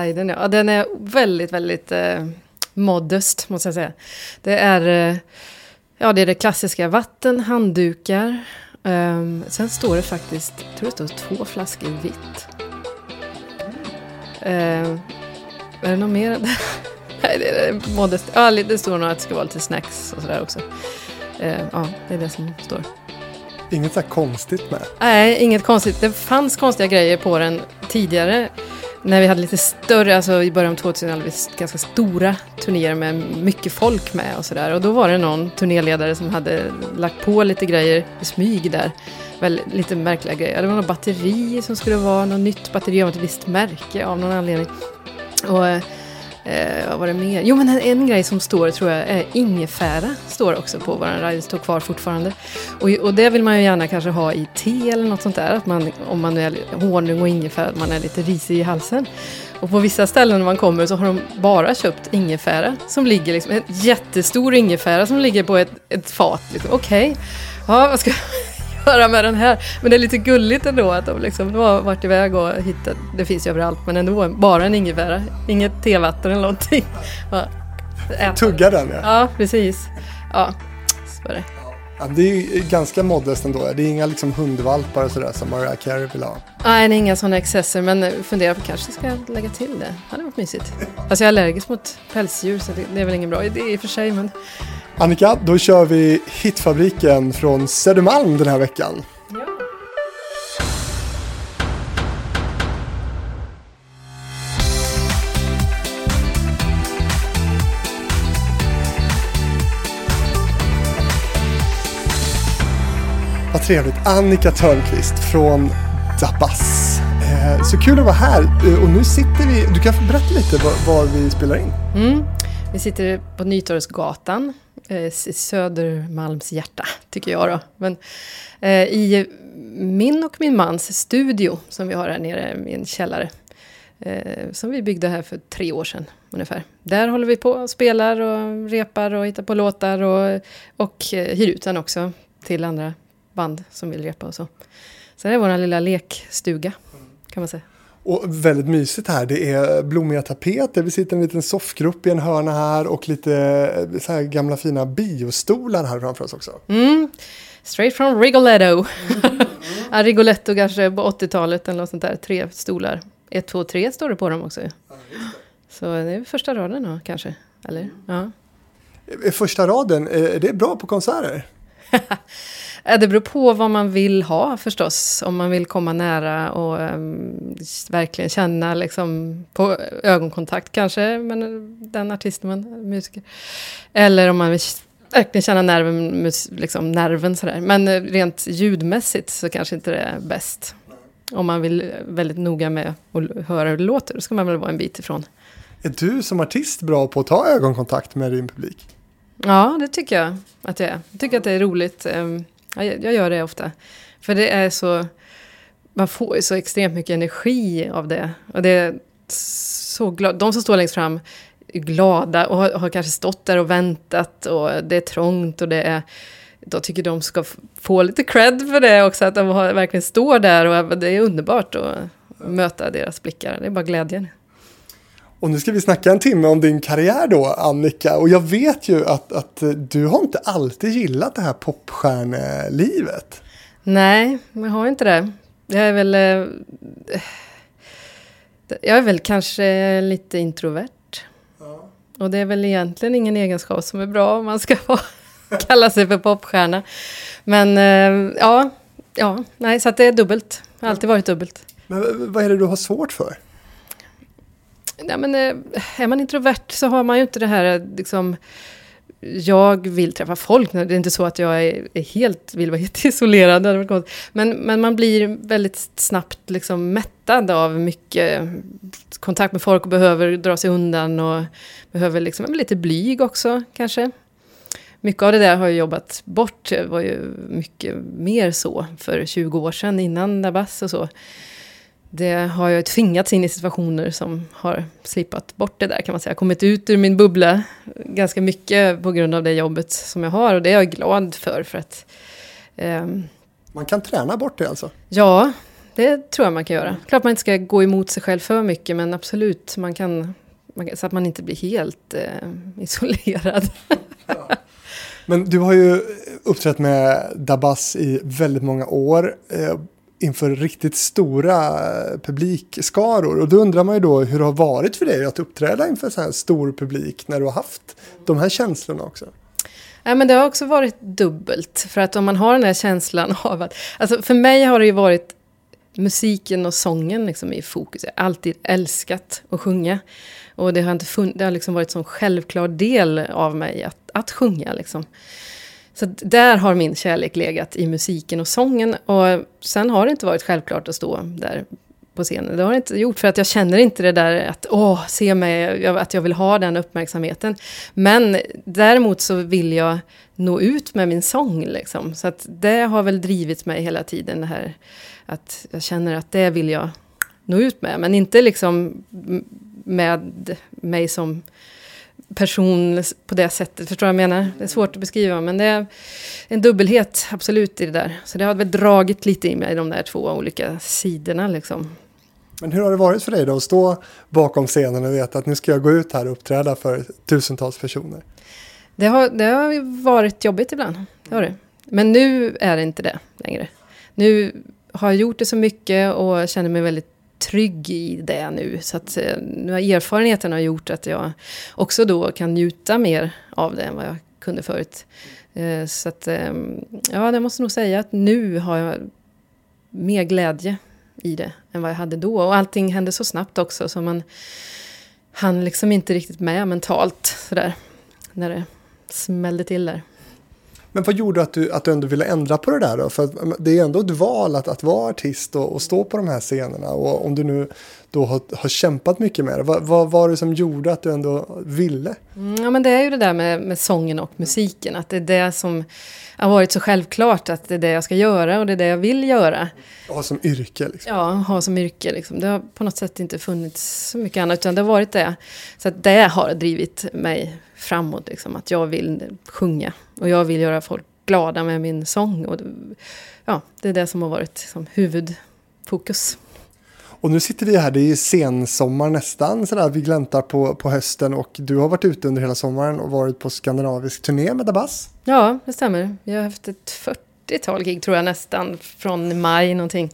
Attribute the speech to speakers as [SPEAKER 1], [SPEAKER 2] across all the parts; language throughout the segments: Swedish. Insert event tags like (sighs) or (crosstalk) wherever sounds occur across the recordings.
[SPEAKER 1] Sliden, ja. Den är väldigt, väldigt eh, modest, måste jag säga. Det är, eh, ja, det är det klassiska vatten, handdukar. Um, sen står det faktiskt, jag tror det står två flaskor vitt. Uh, är det något mer? (laughs) Nej, det är modest. Ja, det står nog att det ska vara lite snacks och sådär också. Uh, ja, det är det som står.
[SPEAKER 2] Inget så konstigt med?
[SPEAKER 1] Nej, inget konstigt. Det fanns konstiga grejer på den tidigare. När vi hade lite större, alltså i början av 2000 hade vi ganska stora turnéer med mycket folk med och sådär. Och då var det någon turnéledare som hade lagt på lite grejer i smyg där. Väl, lite märkliga grejer. Det var något batteri som skulle vara något nytt batteri av ett visst märke av någon anledning. Och eh, Eh, vad var det mer? Jo men en grej som står tror jag är ingefära. Står också på vår rider, står kvar fortfarande. Och, och det vill man ju gärna kanske ha i te eller något sånt där. Att man, om man är honung och ingefära, att man är lite risig i halsen. Och på vissa ställen när man kommer så har de bara köpt ingefära. Som ligger liksom, en jättestor ingefära som ligger på ett, ett fat. Liksom. Okej, okay. ja vad ska göra med den här. Men det är lite gulligt ändå att de liksom, har varit iväg och hittat, det finns ju överallt, men ändå bara en ingefära. Inget tevatten eller någonting. (laughs)
[SPEAKER 2] Tugga den ja.
[SPEAKER 1] Ja, precis. Ja, så är det.
[SPEAKER 2] Ja, det är ju ganska modest ändå. Det är inga liksom hundvalpar och sådär som Mariah Carey vill ha.
[SPEAKER 1] Nej, det är inga sådana excesser. Men funderar på kanske ska lägga till det. Det hade varit mysigt. Alltså jag är allergisk mot pälsdjur så det, det är väl ingen bra idé i och för sig. Men
[SPEAKER 2] Annika, då kör vi Hitfabriken från Södermalm den här veckan. Ja. Vad trevligt. Annika Törnqvist från Dabas. Eh, så kul att vara här. Eh, och nu sitter vi, du kan få berätta lite var, var vi spelar in.
[SPEAKER 1] Mm. Vi sitter på Nytorgsgatan eh, Södermalms hjärta, tycker jag då. Men eh, i min och min mans studio som vi har här nere i en källare. Eh, som vi byggde här för tre år sedan ungefär. Där håller vi på och spelar och repar och hittar på låtar och, och eh, hyr ut den också till andra band som vill repa och så. Så det är vår lilla lekstuga kan man säga.
[SPEAKER 2] Och väldigt mysigt här. Det är blommiga tapeter. Vi sitter i en liten soffgrupp i en hörna här och lite eh, så här gamla fina biostolar här framför oss också.
[SPEAKER 1] Mm. Straight from Rigoletto. Mm. (laughs) Rigoletto kanske på 80-talet eller något sånt där. Tre stolar. Ett, två, tre står det på dem också. Ja, Så det är första raden då kanske. Eller? Ja.
[SPEAKER 2] Första raden, är det bra på konserter? (laughs)
[SPEAKER 1] Det beror på vad man vill ha förstås. Om man vill komma nära och um, verkligen känna liksom, på ögonkontakt kanske med den artisten, man musiker. Eller om man vill verkligen känna nerven, liksom, nerven sådär. Men eh, rent ljudmässigt så kanske inte det är bäst. Om man vill väldigt noga med att höra hur det låter, då ska man väl vara en bit ifrån.
[SPEAKER 2] Är du som artist bra på att ta ögonkontakt med din publik?
[SPEAKER 1] Ja, det tycker jag att jag är. Jag tycker att det är roligt. Jag, jag gör det ofta. För det är så... Man får ju så extremt mycket energi av det. Och det är så glad. De som står längst fram är glada och har, har, kanske stått där och väntat och det är trångt och det är... Då tycker de ska få lite cred för det också, att de har, verkligen står där och det är underbart att möta deras blickar. Det är bara glädjen.
[SPEAKER 2] Och nu ska vi snacka en timme om din karriär då, Annika. Och jag vet ju att, att du har inte alltid gillat det här popstjärnelivet.
[SPEAKER 1] Nej, jag har inte det. Jag är väl... Eh, jag är väl kanske lite introvert. Ja. Och det är väl egentligen ingen egenskap som är bra om man ska (laughs) kalla sig för popstjärna. Men eh, ja, ja, nej, så det är dubbelt. Det har alltid varit dubbelt.
[SPEAKER 2] Men vad är det du har svårt för?
[SPEAKER 1] Ja, men, eh, är man introvert så har man ju inte det här eh, liksom, jag vill träffa folk. Det är inte så att jag är, helt, vill vara (laughs) helt isolerad. Men, men man blir väldigt snabbt liksom mättad av mycket eh, kontakt med folk och behöver dra sig undan och behöver liksom, lite blyg också kanske. Mycket av det där har jag jobbat bort. Det var ju mycket mer så för 20 år sedan innan Dabas och så det har jag tvingats in i situationer som har slipat bort det där kan man säga. Kommit ut ur min bubbla ganska mycket på grund av det jobbet som jag har och det är jag glad för. för att,
[SPEAKER 2] um, man kan träna bort det alltså?
[SPEAKER 1] Ja, det tror jag man kan göra. Klart man inte ska gå emot sig själv för mycket, men absolut, man kan, man kan så att man inte blir helt eh, isolerad.
[SPEAKER 2] Men du har ju uppträtt med Dabas i väldigt många år. Inför riktigt stora eh, publikskaror. Och då undrar man ju då hur det har varit för dig att uppträda inför så här stor publik när du har haft de här känslorna också.
[SPEAKER 1] Ja, men det har också varit dubbelt. För att om man har den här känslan (laughs) av att... Alltså för mig har det ju varit musiken och sången liksom i fokus. Jag har alltid älskat att sjunga. Och det har, inte fun- det har liksom varit en självklar del av mig att, att sjunga. Liksom. Så där har min kärlek legat i musiken och sången. Och sen har det inte varit självklart att stå där på scenen. Det har det inte gjort, för att jag känner inte det där att åh, se mig, att jag vill ha den uppmärksamheten. Men däremot så vill jag nå ut med min sång. Liksom. Så att det har väl drivit mig hela tiden, det här att jag känner att det vill jag nå ut med. Men inte liksom med mig som person på det sättet. Förstår du vad jag menar? Det är svårt att beskriva, men det är en dubbelhet absolut i det där. Så det har väl dragit lite i mig, de där två olika sidorna liksom.
[SPEAKER 2] Men hur har det varit för dig då att stå bakom scenen och veta att nu ska jag gå ut här och uppträda för tusentals personer?
[SPEAKER 1] Det har, det har varit jobbigt ibland, det har det. Men nu är det inte det längre. Nu har jag gjort det så mycket och känner mig väldigt trygg i det nu. Så att eh, nu har erfarenheten har gjort att jag också då kan njuta mer av det än vad jag kunde förut. Eh, så att, ehm, ja, jag måste nog säga att nu har jag mer glädje i det än vad jag hade då. Och allting hände så snabbt också så man hann liksom inte riktigt med mentalt sådär. När det smällde till där.
[SPEAKER 2] Men vad gjorde att du, att du ändå ville ändra på det där då? För det är ändå ett val att, att vara artist och, och, stå på de här scenerna. Och om du nu då har, har kämpat mycket med det, vad, vad var det som gjorde att du ändå ville?
[SPEAKER 1] Mm, ja men det är ju det där med, med sången och musiken, att det är det som har varit så självklart att det är det jag ska göra och det är det jag vill göra.
[SPEAKER 2] Ha som yrke? Liksom.
[SPEAKER 1] Ja, ha som yrke. Liksom. Det har på något sätt inte funnits så mycket annat, utan det har varit det. Så att det har drivit mig framåt, liksom, att jag vill sjunga. Och jag vill göra folk glada med min sång. Och ja, det är det som har varit liksom, huvudfokus.
[SPEAKER 2] Och nu sitter vi här, det är sensommar nästan, sådär, vi gläntar på, på hösten och du har varit ute under hela sommaren och varit på skandinavisk turné med Dabas.
[SPEAKER 1] Ja, det stämmer. Vi har haft ett 40-tal gig tror jag nästan, från maj någonting.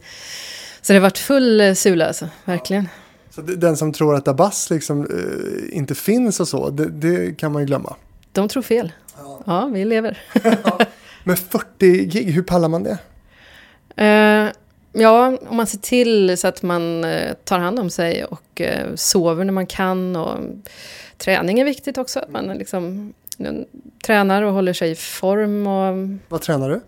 [SPEAKER 1] Så det har varit full sula alltså, verkligen.
[SPEAKER 2] Så den som tror att Dabas liksom uh, inte finns och så, det, det, kan man ju glömma.
[SPEAKER 1] De tror fel. Ja, ja vi lever. (laughs)
[SPEAKER 2] Men 40 gig, hur pallar man det?
[SPEAKER 1] Uh, Ja, om man ser till så att man eh, tar hand om sig och eh, sover när man kan. Och träning är viktigt också. Att man liksom tränar och håller sig i form. Och,
[SPEAKER 2] Vad tränar du?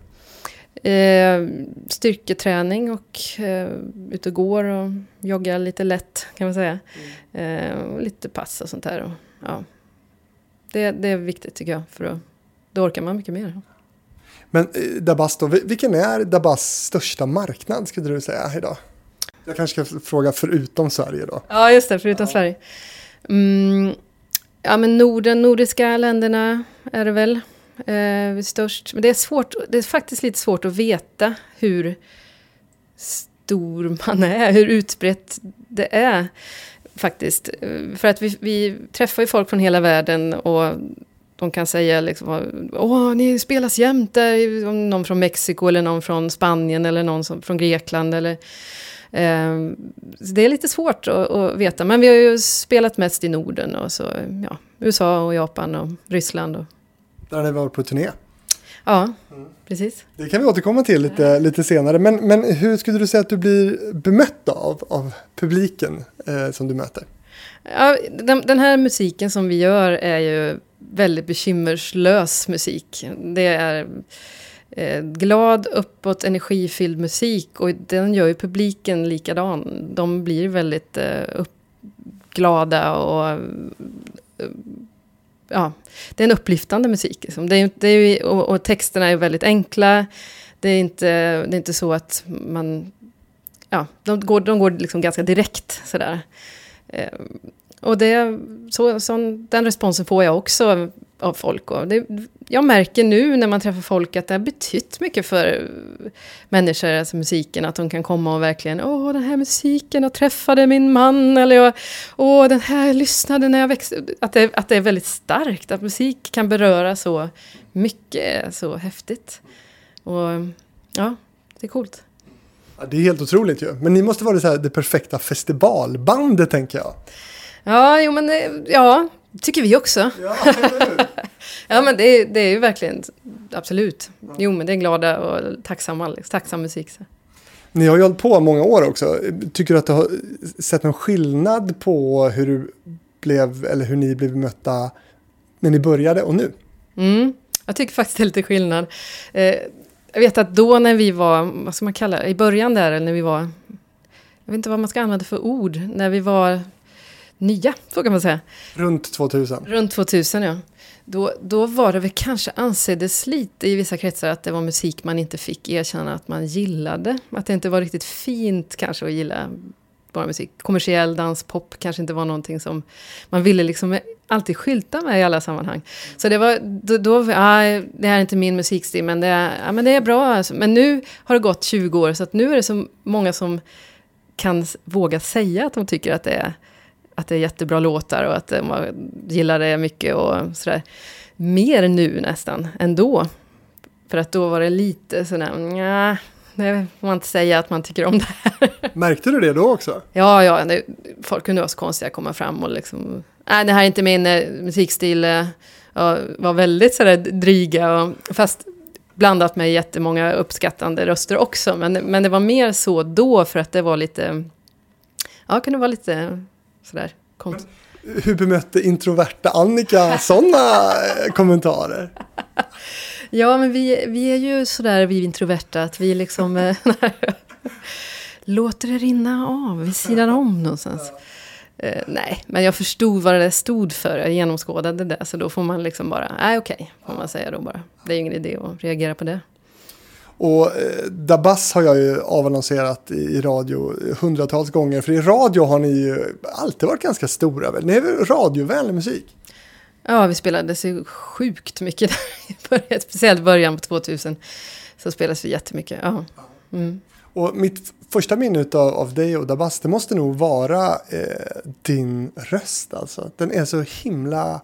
[SPEAKER 1] Eh, styrketräning och eh, ute och går och joggar lite lätt kan man säga. Mm. Eh, lite pass och sånt där. Och, ja. Det, det är viktigt tycker jag, för då, då orkar man mycket mer.
[SPEAKER 2] Men eh, Dabas då, vilken är Dabas största marknad skulle du säga idag? Jag kanske ska fråga förutom Sverige då.
[SPEAKER 1] Ja, just det, förutom ja. Sverige. Mm, ja, men Norden, nordiska länderna är det väl eh, störst. Men det är, svårt, det är faktiskt lite svårt att veta hur stor man är, hur utbrett det är faktiskt. För att vi, vi träffar ju folk från hela världen och de kan säga liksom, åh, ni spelas jämt där, någon från Mexiko eller någon från Spanien eller någon som, från Grekland. Eller, eh, det är lite svårt att, att, veta, men vi har ju spelat mest i Norden och så, ja, USA och Japan och Ryssland. Och...
[SPEAKER 2] Där har ni varit på turné.
[SPEAKER 1] Ja, mm. Precis.
[SPEAKER 2] Det kan vi återkomma till lite, lite senare. Men, men hur skulle du säga att du blir bemött av, av publiken eh, som du möter?
[SPEAKER 1] Ja, den, den, här musiken som vi gör är ju väldigt bekymmerslös musik. Det är eh, glad, uppåt, energifylld musik och den gör ju publiken likadan. De blir väldigt eh, upp, glada och ja, det är en upplyftande musik. Liksom. Det är, det är, och, och, texterna är väldigt enkla. Det är inte, det är inte så att man... Ja, de går, de går liksom ganska direkt sådär. Eh, och det, så, så, den responsen får jag också av folk. Och det, jag märker nu när man träffar folk att det har betytt mycket för människor, alltså musiken, att de kan komma och verkligen, åh den här musiken, jag träffade min man, eller jag, åh den här lyssnade när jag växte att det, att det är väldigt starkt, att musik kan beröra så mycket, så häftigt. Och ja, det är coolt.
[SPEAKER 2] Ja, det är helt otroligt ju. Men ni måste vara det, så här, det perfekta festivalbandet, tänker jag.
[SPEAKER 1] Ja, jo men ja, tycker vi också.
[SPEAKER 2] Ja, (laughs)
[SPEAKER 1] ja men det är, det är ju verkligen, absolut. Jo men det är glada och tacksamma, tacksam musik. Så.
[SPEAKER 2] Ni har ju hållit på många år också. Tycker du att du har sett någon skillnad på hur du blev, eller hur ni blev mötta när ni började och nu?
[SPEAKER 1] Mm, jag tycker faktiskt det är lite skillnad. Eh, jag vet att då när vi var, vad ska man kalla det, i början där, eller när vi var, jag vet inte vad man ska använda för ord, när vi var nya, så kan man säga.
[SPEAKER 2] Runt 2000?
[SPEAKER 1] Runt 2000, ja. Då, då var det väl kanske anseddes lite i vissa kretsar att det var musik man inte fick erkänna att man gillade. Att det inte var riktigt fint kanske att gilla bara musik. Kommersiell dans, pop kanske inte var någonting som man ville liksom alltid skylta med i alla sammanhang. Så det var då, då ah, det här är inte min musikstil men det är, ah, men det är bra. Alltså. Men nu har det gått 20 år så att nu är det så många som kan våga säga att de tycker att det är att det är jättebra låtar och att man gillar det mycket och sådär. Mer nu nästan, än då. För att då var det lite sådär, nja, det får man inte säga att man tycker om det här. (laughs)
[SPEAKER 2] Märkte du det då också?
[SPEAKER 1] Ja, ja, det, folk kunde vara så konstiga att komma fram och liksom, nej det här är inte min eh, musikstil. Eh, och var väldigt sådär dryga, och, fast blandat med jättemånga uppskattande röster också. Men, men det var mer så då för att det var lite, ja, kunde vara lite sådär konst.
[SPEAKER 2] Hur bemötte introverta Annika sådana eh, kommentarer?
[SPEAKER 1] Ja, men vi, vi är ju sådär vi introverta att vi liksom eh, (laughs) låter det rinna av vid sidan om någonstans. Uh, nej, men jag förstod vad det stod för. Jag genomskådade det. Så då får man liksom bara, nej okej, okay, får man säga då bara. Det är ingen idé att reagera på det.
[SPEAKER 2] Och eh, Dabas har jag ju avannonserat i, i radio hundratals gånger. För i radio har ni ju alltid varit ganska stora. Väl? Ni är väl radiovänlig musik?
[SPEAKER 1] Ja, vi spelade så sjukt mycket där. (laughs) Speciellt början på 2000. Så spelades vi jättemycket. Ja. Mm.
[SPEAKER 2] Och mitt första minne av, av dig och Dabas, det måste nog vara eh, din röst. Alltså. Den är så himla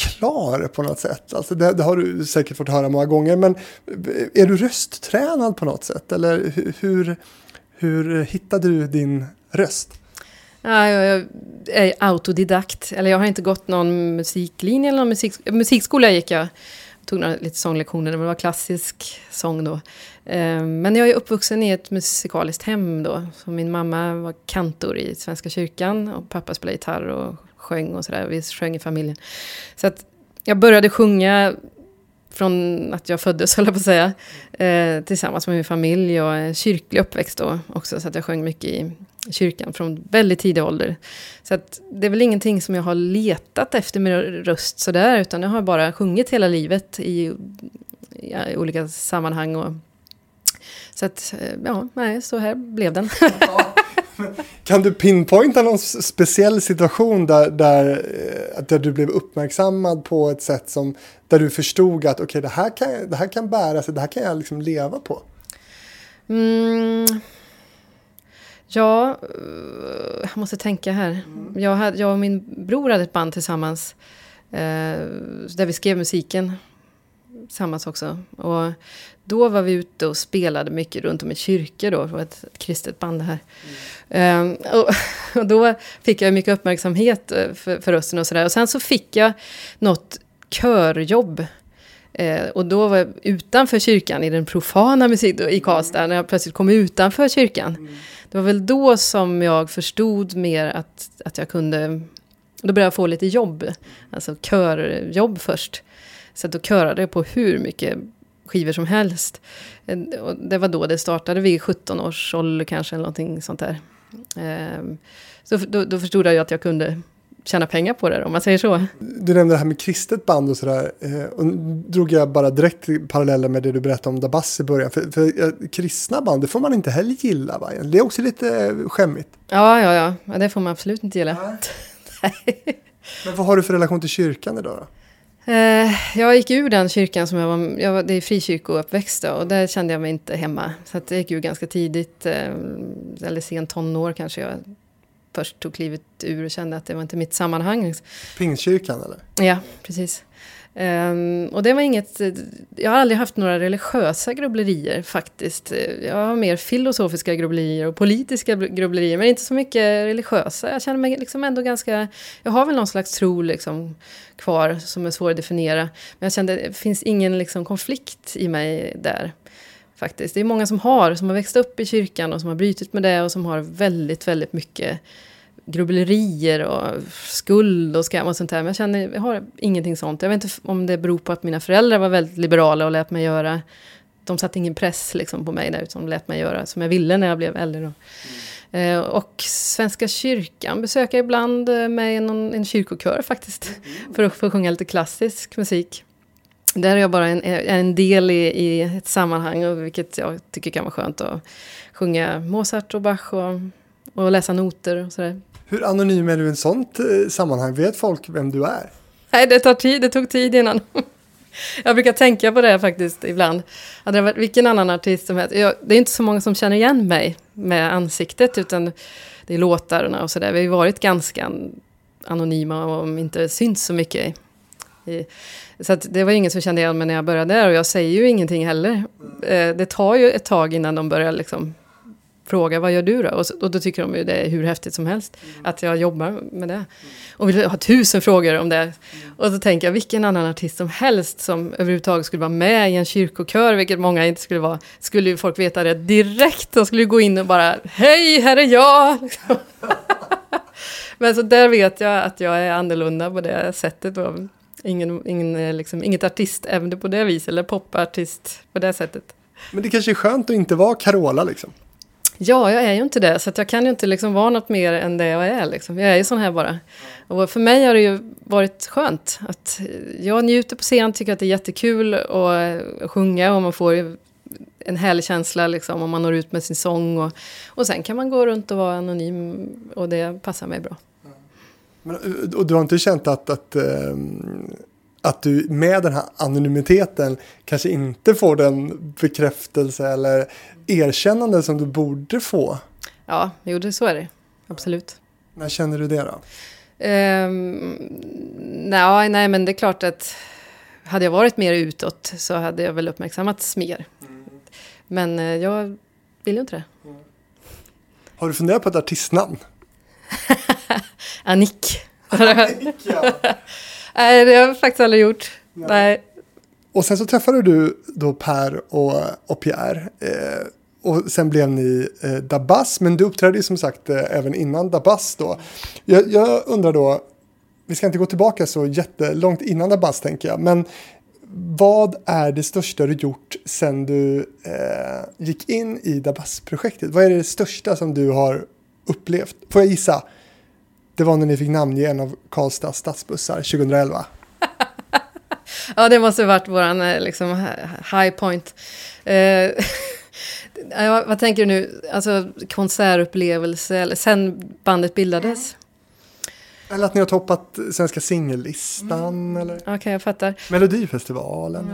[SPEAKER 2] klar på något sätt. Alltså det, det, har du säkert fått höra många gånger. Men är du rösttränad på något sätt? Eller hur, hur hittade du din röst?
[SPEAKER 1] Ja, jag är autodidakt. Eller jag har inte gått någon musiklinje eller någon musik, musikskola gick jag. Tog några lite sånglektioner, men det var klassisk sång då. Ehm, men jag är uppvuxen i ett musikaliskt hem då. Så min mamma var kantor i Svenska kyrkan och pappa spelade gitarr och sjöng och sådär. Vi sjöng i familjen. Så att jag började sjunga från att jag föddes, (laughs) höll jag på att säga. Eh, tillsammans med min familj och är kyrklig uppväxt då också. Så att jag sjöng mycket i kyrkan från väldigt tidig ålder. Så att det är väl ingenting som jag har letat efter med röst sådär. Utan jag har bara sjungit hela livet i, i, i olika sammanhang. Och, så att, eh, ja, nej, så här blev den.
[SPEAKER 2] Kan du pinpointa någon speciell situation där, där, eh, där du blev uppmärksammad på ett sätt som där du förstod att okay, det, här kan, det här kan bära sig, det här kan jag liksom leva på?
[SPEAKER 1] Mm. Ja, jag måste tänka här. Mm. Jag, hade, jag och min bror hade ett band tillsammans. Eh, där vi skrev musiken tillsammans också. Och då var vi ute och spelade mycket runt om i kyrkor då. Det var ett, ett kristet band här. Mm. Um, och, (laughs) och, då fick jag mycket uppmärksamhet eh, för, för rösten och sådär. Och sen så fick jag något körjobb. Eh, och då var jag utanför kyrkan i den profana musik i Karlstad. När jag plötsligt kom utanför kyrkan. Mm. Det var väl då som jag förstod mer att, att jag kunde... Då började jag få lite jobb. Alltså körjobb först. Så då körade jag på hur mycket skivor som helst. Och det var då det startade, vid 17 års ålder kanske, eller någonting sånt där. Ehm, så då, då förstod jag att jag kunde tjäna pengar på det, om man säger så.
[SPEAKER 2] Du nämnde det här med kristet band och sådär. Eh, och drog jag bara direkt paralleller med det du berättade om Dabas i början. För, för kristna band, det får man inte heller gilla, va? Det är också lite skämmigt.
[SPEAKER 1] Ja, ja, ja. ja det får man absolut inte gilla.
[SPEAKER 2] Nej. (laughs) Men vad har du för relation till kyrkan idag då?
[SPEAKER 1] Eh, jag gick ur den kyrkan som jag var, jag var det är frikyrkouppväxt då, och där kände jag mig inte hemma. Så jag gick ur ganska tidigt, eh, eller sent tonår kanske jag först tog klivet ur och kände att det var inte mitt sammanhang.
[SPEAKER 2] Pingstkyrkan eller?
[SPEAKER 1] Ja, precis. Um, och det var inget, jag har aldrig haft några religiösa grubblerier faktiskt. Jag har mer filosofiska grubblerier och politiska grubblerier, men inte så mycket religiösa. Jag känner mig liksom ändå ganska, jag har väl någon slags tro liksom kvar som är svår att definiera. Men jag kände, det finns ingen liksom konflikt i mig där. Faktiskt. Det är många som har, som har växt upp i kyrkan och som har brutit med det och som har väldigt, väldigt mycket grubblerier och skuld och skam och sånt där. Men jag känner, jag har ingenting sånt. Jag vet inte om det beror på att mina föräldrar var väldigt liberala och lät mig göra de satte ingen press liksom på mig där, utan de lät mig göra som jag ville när jag blev äldre. Då. Mm. och Svenska kyrkan besöker jag ibland med en, en kyrkokör faktiskt, mm. för att få sjunga lite klassisk musik. Där är jag bara en, en del i, i ett sammanhang, vilket jag tycker kan vara skönt att sjunga Mozart och Bach och, och läsa noter och sådär.
[SPEAKER 2] Hur anonym är du i ett sånt eh, sammanhang? Vet folk vem du är?
[SPEAKER 1] Nej, det tar tid. Det tog tid innan. (laughs) Jag brukar tänka på det faktiskt ibland. Hade det varit vilken annan artist som helst. Jag, det är inte så många som känner igen mig med ansiktet, utan det är låtarna och sådär. Vi har ju varit ganska anonyma och inte synts så mycket. I, så det var ingen som kände igen mig när jag började där och jag säger ju ingenting heller. Eh, det tar ju ett tag innan de börjar liksom fråga vad gör du då? Och, så, och då tycker de ju det är hur häftigt som helst mm. att jag jobbar med det. Och vill ha tusen frågor om det. Mm. Och så tänker jag vilken annan artist som helst som överhuvudtaget skulle vara med i en kyrkokör, vilket många inte skulle vara, skulle ju folk veta det direkt. De skulle gå in och bara hej, här är jag! (laughs) Men så där vet jag att jag är annorlunda på det sättet. Och ingen, ingen, liksom, inget artistämne på det viset, eller popartist på det sättet.
[SPEAKER 2] Men det kanske är skönt att inte vara Carola liksom?
[SPEAKER 1] Ja, jag är ju inte det, så jag kan ju inte liksom vara något mer än det jag är. Liksom. Jag är ju sån här bara. Och för mig har det ju varit skönt. att Jag njuter på scen, tycker att det är jättekul att sjunga och man får en härlig känsla liksom, om man når ut med sin sång. Och, och sen kan man gå runt och vara anonym och det passar mig bra.
[SPEAKER 2] Men, och du har inte känt att, att, ehm, att du med den här anonymiteten kanske inte får den bekräftelse eller erkännande som du borde få?
[SPEAKER 1] Ja, jo, det, så är det. Absolut.
[SPEAKER 2] När känner du det då?
[SPEAKER 1] Um, nej, nej, men det är klart att hade jag varit mer utåt så hade jag väl uppmärksammats mer. Mm. Men eh, jag vill ju inte det. Mm.
[SPEAKER 2] Har du funderat på ett artistnamn? (laughs)
[SPEAKER 1] Annick. Annick ja. (laughs) nej, det har jag faktiskt aldrig gjort. Nej. nej.
[SPEAKER 2] Och sen så träffade du då Per och, och Pierre. Eh, och sen blev ni eh, Dabas, men du uppträdde ju som sagt eh, även innan Dabas då. Jag, jag, undrar då, vi ska inte gå tillbaka så jättelångt innan Dabas tänker jag, men vad är det största du gjort sen du eh, gick in i Dabas-projektet? Vad är det största som du har upplevt? Får jag gissa? Det var när ni fick namnge en av Karlstads stadsbussar 2011. (laughs)
[SPEAKER 1] ja, det måste ha varit vår eh, liksom, high point. Eh, (laughs) vad tänker du nu? Alltså konsertupplevelse, eller sen bandet bildades?
[SPEAKER 2] Eller att ni har toppat svenska singellistan. Mm.
[SPEAKER 1] Okej, okay, jag fattar.
[SPEAKER 2] Melodifestivalen.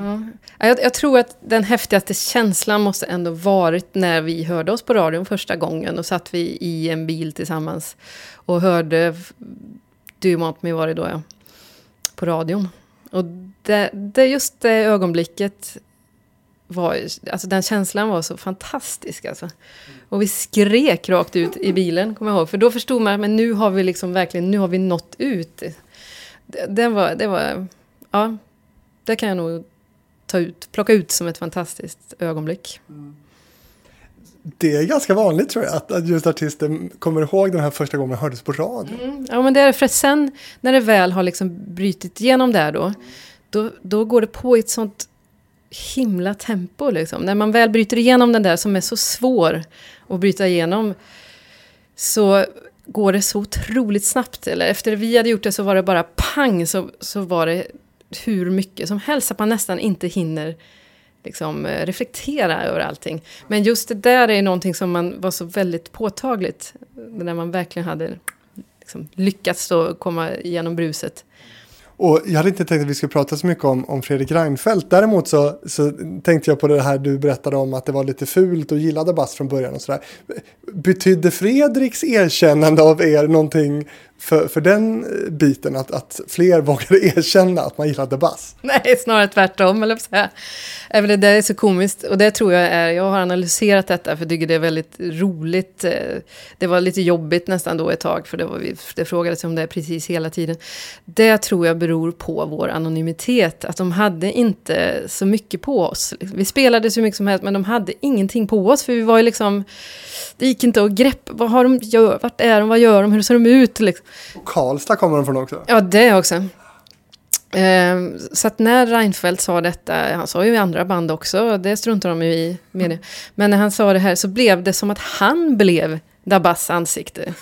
[SPEAKER 1] Ja. Jag, jag, tror att den häftigaste känslan måste ändå varit när vi hörde oss på radion första gången. Och satt vi i en bil tillsammans och hörde Du Want Me var det då, ja. På radion. Och det, det just det ögonblicket var, alltså den känslan var så fantastisk. Alltså. Och vi skrek rakt ut i bilen, kommer jag ihåg. För då förstod man att nu har vi liksom verkligen, nu har vi nått ut. Den var, det var, ja, det kan jag nog ta ut, plocka ut som ett fantastiskt ögonblick. Mm.
[SPEAKER 2] Det är ganska vanligt tror jag, att, just artister kommer ihåg den här första gången man hördes på radio.
[SPEAKER 1] Mm, ja, men det är för att sen när det väl har liksom brutit igenom där då, då, då går det på i ett sånt himla tempo. Liksom. När man väl bryter igenom den där som är så svår att bryta igenom så går det så otroligt snabbt. Eller efter vi hade gjort det så var det bara pang så, så var det hur mycket som helst. Att man nästan inte hinner liksom, eh, reflektera över allting. Men just det där är någonting som man var så väldigt påtagligt. När man verkligen hade liksom, lyckats komma igenom bruset.
[SPEAKER 2] Och jag hade inte tänkt att vi skulle prata så mycket om, om Fredrik Reinfeldt. Däremot så, så tänkte jag på det här du berättade om att det var lite fult och gillade Bass från början och sådär. Betydde Fredriks erkännande av er någonting för, för den eh, biten, att, att fler (laughs) vågade erkänna att man gillade Bass?
[SPEAKER 1] Nej, snarare tvärtom, eller säga. Eh, Även det är så komiskt, och det tror jag är, jag har analyserat detta, för jag tycker det är väldigt roligt. Eh, det var lite jobbigt nästan då ett tag, för det, var, det frågades om det precis hela tiden. Det tror jag beror på vår anonymitet, att de hade inte så mycket på oss. Vi spelade så mycket som helst, men de hade ingenting på oss, för vi var ju liksom det gick inte att greppa. Vad har de gör? Vart är de? Vad gör de? Hur ser de ut? Liksom.
[SPEAKER 2] Och Karlstad kommer de från också.
[SPEAKER 1] Ja, det också. Ehm, så att när Reinfeldt sa detta, han sa ju i andra band också, det struntar de ju i media. Men när han sa det här så blev det som att han blev Dabas ansikte.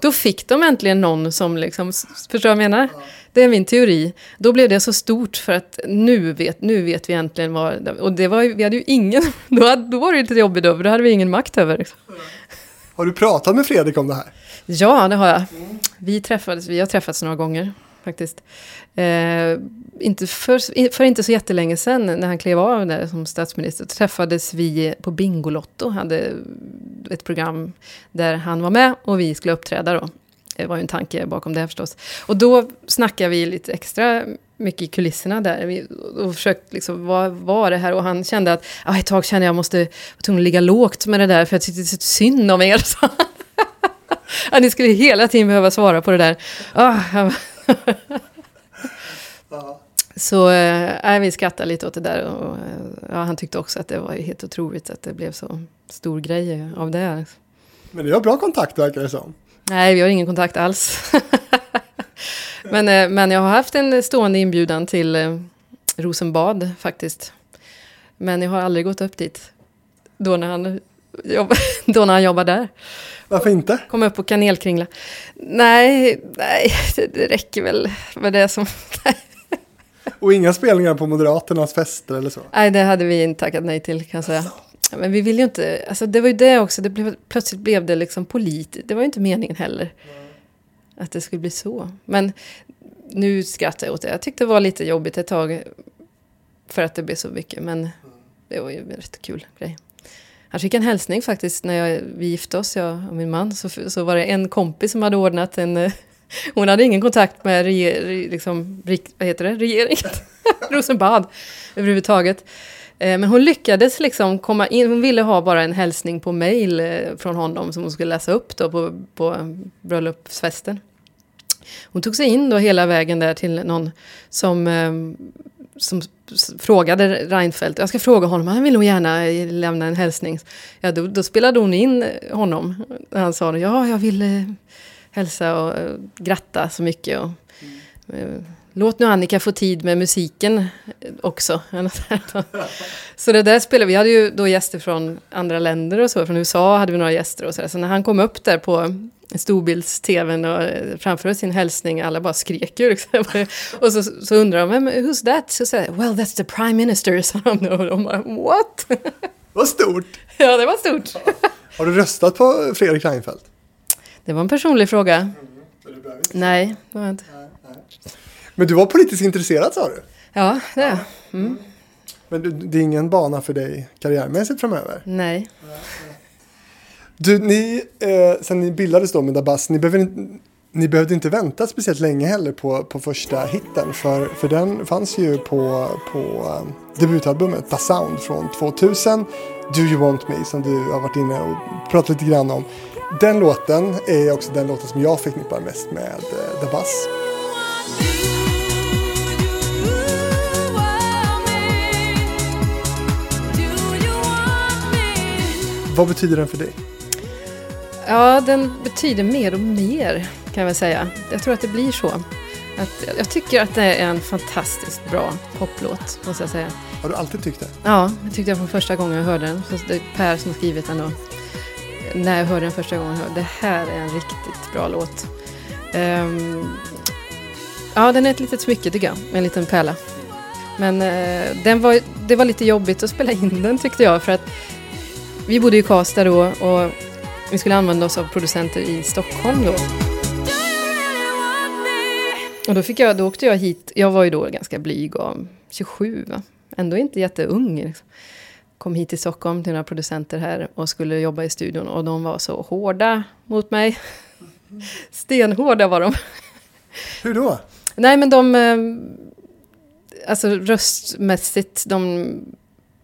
[SPEAKER 1] Då fick de äntligen någon som liksom, förstår vad jag menar? Det är min teori. Då blev det så stort för att nu vet, nu vet vi äntligen vad... Och det var, vi hade ju ingen... (laughs) Då, hade, då var det lite jobbigt över, då hade vi ingen makt över. Liksom.
[SPEAKER 2] Har du pratat med Fredrik om det här?
[SPEAKER 1] Ja, det har jag. Vi, träffades, vi har träffats några gånger faktiskt. Eh, inte för, för inte så jättelänge sedan, när han klev av där som statsminister, träffades vi på Bingolotto, hade ett program där han var med och vi skulle uppträda då. Det var ju en tanke bakom det förstås. Och då snackade vi lite extra mycket i kulisserna där. Vi, och försökte liksom, vad var det här? Och han kände att, ah, ett tag kände jag måste vara tvungen att ligga lågt med det där, för jag tyckte så synd om er. (laughs) Så. ja, ni skulle hela tiden behöva svara på det där. Ah, så äh, vi skrattade lite åt det där. Och, eh, ja, han tyckte också att det var helt otroligt att det blev så stor grej av det.
[SPEAKER 2] Men ni har bra kontakt verkar det som.
[SPEAKER 1] Nej, vi har ingen kontakt alls. (laughs) men, äh, men jag har haft en stående inbjudan till äh, Rosenbad faktiskt. Men jag har aldrig gått upp dit. Då när han, jobb, (laughs) då när han jobbar där.
[SPEAKER 2] Varför inte?
[SPEAKER 1] Kom upp på kanelkringla. Nej, nej, (laughs) det, räcker väl med det som...
[SPEAKER 2] Och inga spelningar på Moderaternas fester eller så?
[SPEAKER 1] Nej, det hade vi inte tackat nej till kan jag säga. Men vi vill ju inte, alltså det var ju det också, det blev, plötsligt blev det liksom politiskt. Det var ju inte meningen heller. Att det skulle bli så. Men nu skrattar jag åt det. Jag tyckte det var lite jobbigt ett tag. För att det blev så mycket. Men det var ju en rätt kul grej. Han fick en hälsning faktiskt när jag, vi gifte oss, jag och min man. Så, så var det en kompis som hade ordnat en... (laughs) Hon hade ingen kontakt med reger, liksom, vad heter det? regeringen, (laughs) Rosenbad överhuvudtaget. Eh, men hon lyckades liksom komma in, hon ville ha bara en hälsning på mail eh, från honom som hon skulle läsa upp då på, på eh, bröllopsfesten. Hon tog sig in då hela vägen där till någon som som frågade Reinfeldt, jag ska fråga honom, han vill nog gärna lämna en hälsning. Ja, då, då spelade hon in honom. Han sa, ja, jag vill hälsa och gratta så mycket. Och, mm. Låt nu Annika få tid med musiken också. (laughs) så det där spelade vi. hade ju då gäster från andra länder och så. Från USA hade vi några gäster och så. Där. Så när han kom upp där på storbilds-tvn och eh, framförde sin hälsning, alla bara skrek ju. Liksom. (laughs) och så, så undrar de, vem, who's that? Så säger well that's the prime minister, (laughs) sa de. Och de bara, what?
[SPEAKER 2] Vad stort!
[SPEAKER 1] Ja, det var stort.
[SPEAKER 2] Har du röstat på Fredrik Reinfeldt?
[SPEAKER 1] Det var en personlig fråga. Mm, nej, det var jag inte. Nej, nej.
[SPEAKER 2] Men du var politiskt intresserad sa du?
[SPEAKER 1] Ja, det är jag. Mm.
[SPEAKER 2] Men det är ingen bana för dig karriärmässigt framöver?
[SPEAKER 1] Nej.
[SPEAKER 2] Du, ni, eh, sen ni bildades då med Dabas, ni, behöver, ni behövde inte vänta speciellt länge heller på, på första hitten. För, för den fanns ju på, på um, debutalbumet Da Sound från 2000. Do You Want Me som du har varit inne och pratat lite grann om. Den låten är också den låten som jag förknippar mest med eh, Dabas. Vad betyder den för dig?
[SPEAKER 1] Ja, den betyder mer och mer kan jag väl säga. Jag tror att det blir så. Att, jag tycker att det är en fantastiskt bra poplåt, måste jag säga.
[SPEAKER 2] Har du alltid tyckt det?
[SPEAKER 1] Ja, det tyckte jag från första gången jag hörde den. det är Per som har skrivit den då. När jag hörde den första gången, jag hörde, det här är en riktigt bra låt. Um, ja, den är ett litet smycke tycker jag, en liten pärla. Men uh, den var, det var lite jobbigt att spela in den tyckte jag, för att vi bodde i Karlstad då och vi skulle använda oss av producenter i Stockholm då. Och då, fick jag, då åkte jag hit, jag var ju då ganska blyg och 27, va? ändå inte jätteung. Liksom. Kom hit till Stockholm till några producenter här och skulle jobba i studion och de var så hårda mot mig. (laughs) Stenhårda var de.
[SPEAKER 2] Hur då?
[SPEAKER 1] Nej men de, eh, alltså röstmässigt, de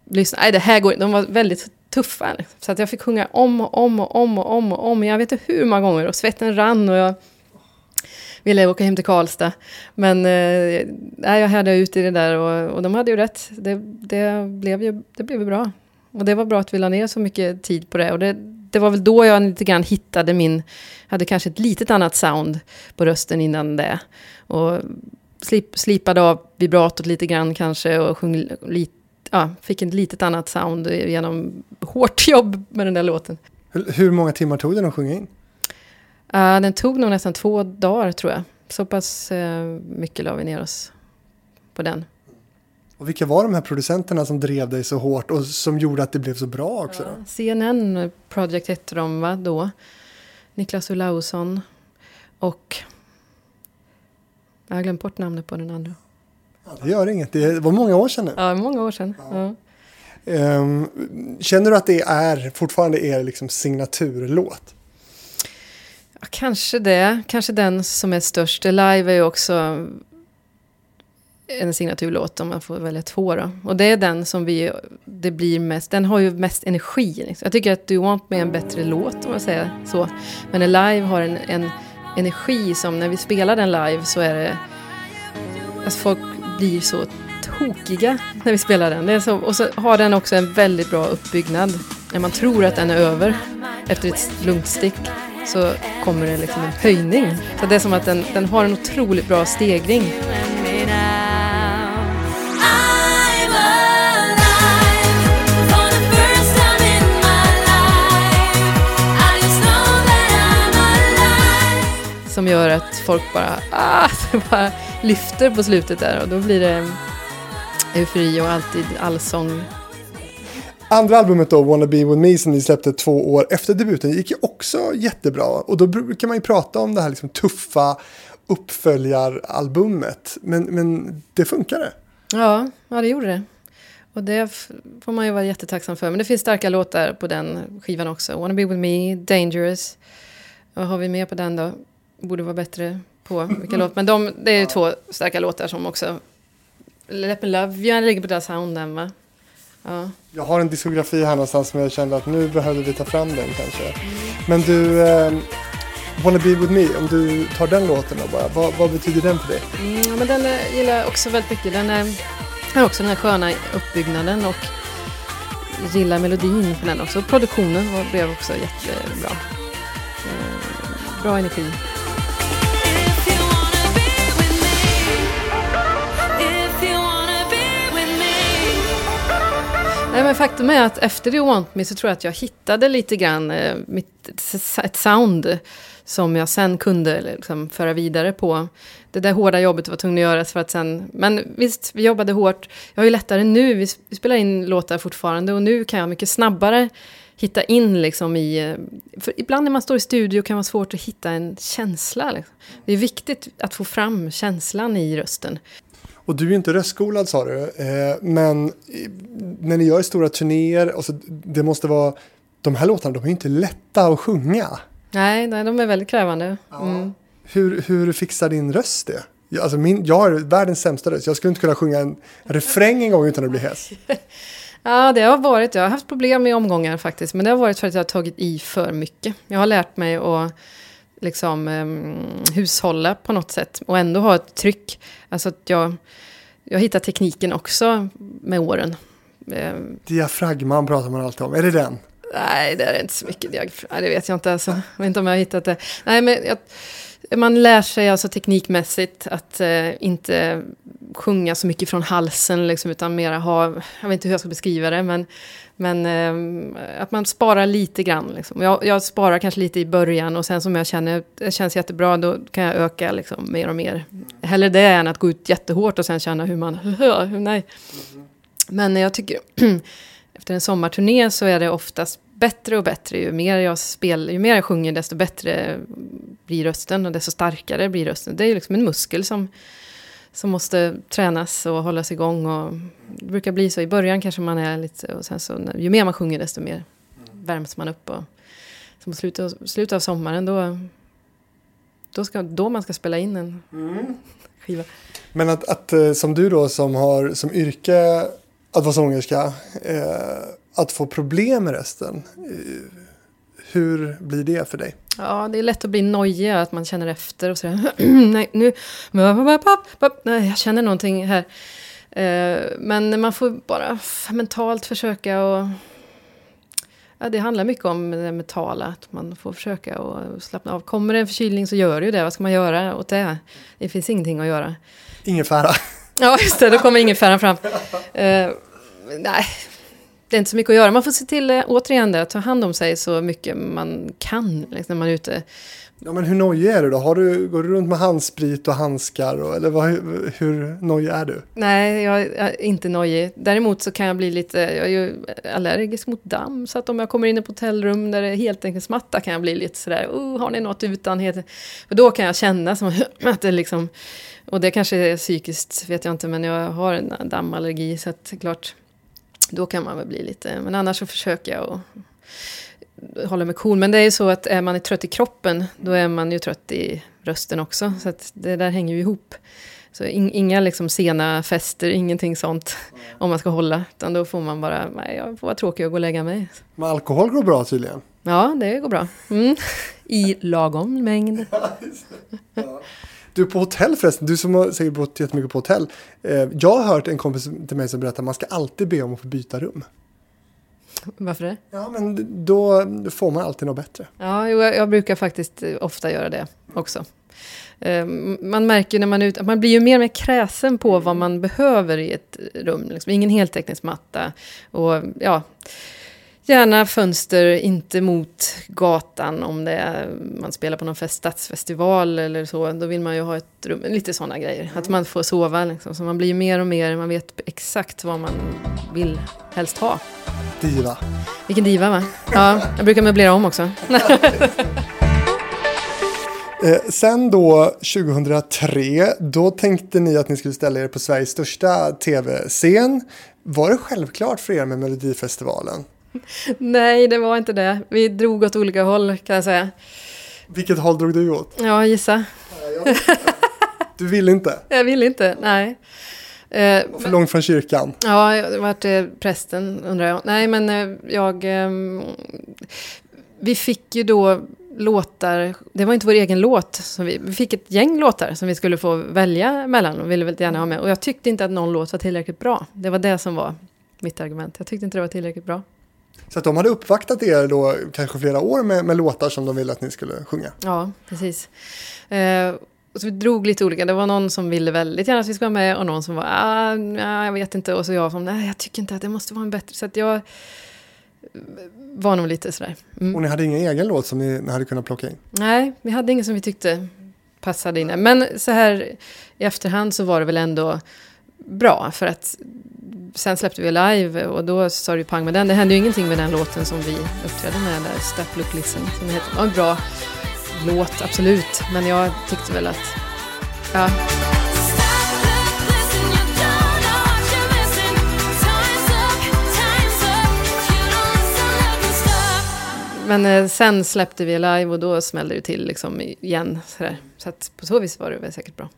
[SPEAKER 1] lyssnade, nej det här går de var väldigt tuffare. Så att jag fick sjunga om och om och om och om och om. Jag vet inte hur många gånger och svetten rann och jag ville åka hem till Karlstad. Men eh, jag härdade ut i det där och, och de hade ju rätt. Det, det, blev ju det blev ju bra. Och det var bra att vi la ner så mycket tid på det. Och det, det var väl då jag lite grann hittade min... Hade kanske ett litet annat sound på rösten innan det. Och slip, slipade av vibratot lite grann kanske och sjöng lite ja, fick ett litet annat sound genom hårt jobb med den där låten.
[SPEAKER 2] Hur, många timmar tog den att sjunga in?
[SPEAKER 1] Uh, den tog nog nästan två dagar tror jag. Så pass uh, mycket la vi ner oss på den.
[SPEAKER 2] Och vilka var de här producenterna som drev dig så hårt och som gjorde att det blev så bra också? Ja,
[SPEAKER 1] CNN Project hette de va, då. Niklas Olausson och... Jag har glömt bort namnet på den andra.
[SPEAKER 2] Ja, det gör inget, det var många år sedan nu.
[SPEAKER 1] Ja, många år sedan. Ja.
[SPEAKER 2] Um, känner du att det är fortfarande er liksom signaturlåt?
[SPEAKER 1] Ja, kanske det. Kanske den som är störst. Live är ju också en signaturlåt om man får välja två då. Och det är den som vi, det blir mest, den har ju mest energi. Liksom. Jag tycker att Do You Want Me är en bättre låt om man säger så. Men live har en, en energi som när vi spelar den live så är det, alltså folk blir så tokiga när vi spelar den. Det är så, och så har den också en väldigt bra uppbyggnad. När man tror att den är över efter ett lugnt stick så kommer det liksom en höjning. Så det är som att den, den har en otroligt bra stegring. Som gör att folk bara, ah, (laughs) bara lyfter på slutet där och då blir det eufori och alltid allsång
[SPEAKER 2] Andra albumet då, Wanna Be With Me, som ni släppte två år efter debuten, gick ju också jättebra. Och då brukar man ju prata om det här liksom tuffa uppföljaralbumet. Men, men det funkade.
[SPEAKER 1] Ja, ja, det gjorde det. Och det får man ju vara jättetacksam för. Men det finns starka låtar på den skivan också. Wanna Be With Me, Dangerous. Vad har vi mer på den då? Borde vara bättre på vilka låtar. Men de, det är ju två starka låtar som också... Let Me Love You ligger på den sounden va?
[SPEAKER 2] Ja. Jag har en diskografi här någonstans som jag kände att nu behöver vi ta fram den kanske. Men du, eh, Wanna Be With Me, om du tar den låten då bara, vad, vad betyder den för dig?
[SPEAKER 1] Mm, men den eh, gillar jag också väldigt mycket. Den är, har också den här sköna uppbyggnaden och gillar melodin på den också. Produktionen blev också jättebra. Eh, bra energi. Nej, men faktum är att efter You Want Me så tror jag att jag hittade lite grann eh, mitt, ett sound som jag sen kunde liksom föra vidare på. Det där hårda jobbet var tvungen att göras för att sen... Men visst, vi jobbade hårt. Jag har ju lättare nu, vi, vi spelar in låtar fortfarande och nu kan jag mycket snabbare hitta in liksom i... Eh, för ibland när man står i studio kan det vara svårt att hitta en känsla. Liksom. Det är viktigt att få fram känslan i rösten.
[SPEAKER 2] Och du är ju inte röstskolad sa du, eh, men när ni gör stora turnéer, alltså, det måste vara, de här låtarna de är ju inte lätta att sjunga.
[SPEAKER 1] Nej, nej de är väldigt krävande. Mm.
[SPEAKER 2] Ja. Hur, hur fixar din röst det? Alltså min, jag har världens sämsta röst, jag skulle inte kunna sjunga en refräng en gång utan att bli hes. (laughs)
[SPEAKER 1] ja, det har varit, jag har haft problem med omgångar faktiskt, men det har varit för att jag har tagit i för mycket. Jag har lärt mig att liksom, um, hushålla på något sätt och ändå ha ett tryck. Alltså att jag, jag hittar tekniken också med åren.
[SPEAKER 2] Um, Diafragman pratar man alltid om, är det den?
[SPEAKER 1] Nej, det är inte så mycket diafragma, det vet jag inte. Alltså. Jag vet inte om jag har hittat det. Nej, men jag, man lär sig alltså teknikmässigt att eh, inte sjunga så mycket från halsen, liksom, utan mera ha, jag vet inte hur jag ska beskriva det, men men eh, att man sparar lite grann. Liksom. Jag, jag, sparar kanske lite i början och sen som jag känner, det känns jättebra, då kan jag öka liksom, mer och mer. Hellre det än att gå ut jättehårt och sen känna hur man, (laughs) nej. Men jag tycker, (clears throat) efter en sommarturné så är det oftast bättre och bättre. Ju mer jag spelar, ju mer jag sjunger desto bättre blir rösten och desto starkare blir rösten. Det är liksom en muskel som, som måste tränas och hållas igång. Och det brukar bli så i början kanske man är lite, och sen så ju mer man sjunger desto mer värms man upp. Och, så mot slutet, slutet av sommaren då, då, ska, då man ska spela in en mm. (laughs) skiva.
[SPEAKER 2] Men att, att, eh, som du då som har som yrke att vara sångerska, eh, att få problem med rösten. Eh, hur blir det för dig?
[SPEAKER 1] Ja, det är lätt att bli nojig, att man känner efter och sådär. (clears throat) Nej, nu... Nej, jag känner någonting här. Eh, men man får bara mentalt försöka och... Ja, det handlar mycket om det mentala, att man får försöka och slappna av. Kommer det en förkylning så gör det ju det, vad ska man göra åt det? Det finns ingenting att göra.
[SPEAKER 2] Ingefära.
[SPEAKER 1] Ja, just det, då kommer ingefäran fram. Uh, nej, det är inte så mycket att göra. Man får se till, eh, återigen, att ta hand om sig så mycket man kan liksom, när man är ute.
[SPEAKER 2] Ja, men hur nojig är du då? Har du, går du runt med handsprit och handskar? Och, eller vad, hur nojig är du?
[SPEAKER 1] Nej, jag är inte nojig. Däremot så kan jag bli lite, jag är ju allergisk mot damm. Så att om jag kommer in i ett hotellrum där det är helt enkelt smatta kan jag bli lite sådär, oh, har ni något utan? För då kan jag känna som (laughs) att det liksom, och det kanske är psykiskt, vet jag inte, men jag har en dammallergi. Så att klart, då kan man väl bli lite... Men annars så försöker jag att hålla mig cool. Men det är ju så att är man är trött i kroppen, då är man ju trött i rösten också. Så det där hänger ju ihop. Så in, inga liksom sena fester, ingenting sånt om man ska hålla. Utan då får man bara, nej, jag får vara tråkig och gå och lägga mig.
[SPEAKER 2] Men alkohol går bra tydligen?
[SPEAKER 1] Ja, det går bra. Mm. I lagom mängd. (laughs)
[SPEAKER 2] Du på hotell förresten, du som har säkert bott jättemycket på hotell. Eh, jag har hört en kompis till mig som berättar att man ska alltid be om att få byta rum.
[SPEAKER 1] Varför det?
[SPEAKER 2] Ja, men då får man alltid något bättre.
[SPEAKER 1] Ja, jag brukar faktiskt ofta göra det också. Eh, man märker när man är ute, man blir ju mer och mer kräsen på vad man behöver i ett rum. Liksom. Ingen heltäckningsmatta. Och ja, Gärna fönster, inte mot gatan om det är, man spelar på någon fest, stadsfestival eller så. Då vill man ju ha ett rum, lite sådana grejer. Att man får sova liksom. Så man blir mer och mer, man vet exakt vad man vill helst ha.
[SPEAKER 2] Diva.
[SPEAKER 1] Vilken diva va? Ja, jag brukar möblera om också. (laughs)
[SPEAKER 2] Eh, sen då 2003, då tänkte ni att ni skulle ställa er på Sveriges största tv-scen. Var det självklart för er med Melodifestivalen? (laughs)
[SPEAKER 1] Nej, det var inte det. Vi drog åt olika håll kan jag säga.
[SPEAKER 2] Vilket håll drog du åt?
[SPEAKER 1] Ja, gissa. (laughs)
[SPEAKER 2] Du vill inte? (laughs)
[SPEAKER 1] Jag vill inte, nej.
[SPEAKER 2] Eh, för långt från kyrkan?
[SPEAKER 1] Ja, vart är prästen undrar jag. Nej, men eh, jag... Ehm, vi fick ju då låtar, det var inte vår egen låt, som vi, vi fick ett gäng låtar som vi skulle få välja mellan och ville väldigt gärna ha med. Och jag tyckte inte att någon låt var tillräckligt bra. Det var det som var mitt argument. Jag tyckte inte det var tillräckligt bra.
[SPEAKER 2] Så att de hade uppvaktat er då kanske flera år med, med låtar som de ville att ni skulle sjunga?
[SPEAKER 1] Ja, precis. Eh, och så vi drog lite olika. Det var någon som ville väldigt gärna att vi skulle vara med och någon som var, ah, ja, jag vet inte. Och så jag som, nej, jag tycker inte att det måste vara en bättre. Så att jag var nog lite sådär.
[SPEAKER 2] Mm. Och ni hade ingen egen låt som ni, ni hade kunnat plocka in?
[SPEAKER 1] Nej, vi hade ingen som vi tyckte passade in. Men så här i efterhand så var det väl ändå bra. För att sen släppte vi live och då sa det pang med den. Det hände ju ingenting med den låten som vi uppträdde med där, Step Look Listen. Som heter. Det var en bra låt, absolut. Men jag tyckte väl att, ja. Men eh, sen släppte vi live och då smällde det till liksom igen. Sådär. Så att på så vis var det väl säkert bra.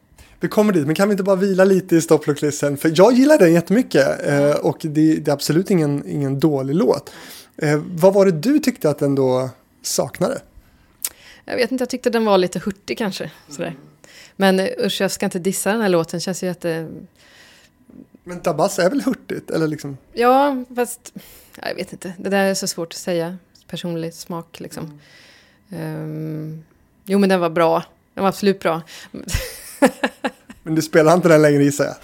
[SPEAKER 2] Vi kommer dit, men kan vi inte bara vila lite i Stopplocklisten? För jag gillar den jättemycket eh, och det, det, är absolut ingen, ingen dålig låt. Eh, vad var det du tyckte att den då saknade?
[SPEAKER 1] Jag vet inte, jag tyckte den var lite hurtig kanske. Sådär. Men eh, usch, jag ska inte dissa den här låten, känns ju jätte...
[SPEAKER 2] Men Dabas är väl hurtigt? Eller liksom?
[SPEAKER 1] Ja, fast jag vet inte. Det där är så svårt att säga. Personlig smak liksom. Mm. Um, jo, men den var bra. Den var absolut bra. (laughs)
[SPEAKER 2] Men du spelar inte den längre gissar jag?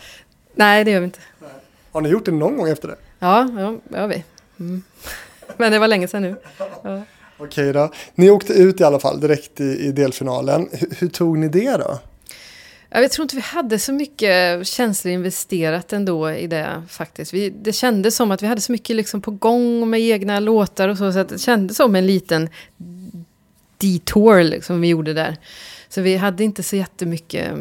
[SPEAKER 1] Nej, det gör vi inte. Nej.
[SPEAKER 2] Har ni gjort det någon gång efter det?
[SPEAKER 1] Ja, ja har vi. Mm. (laughs) Men det var länge sedan nu. Ja.
[SPEAKER 2] Okej då. Ni åkte ut i alla fall direkt i, i delfinalen. H hur tog ni det då?
[SPEAKER 1] Jag tror inte vi hade så mycket känslor investerat ändå i det faktiskt. Vi, det kändes som att vi hade så mycket liksom på gång med egna låtar och så. Så det kändes som en liten detour liksom vi gjorde där. Så vi hade inte så jättemycket...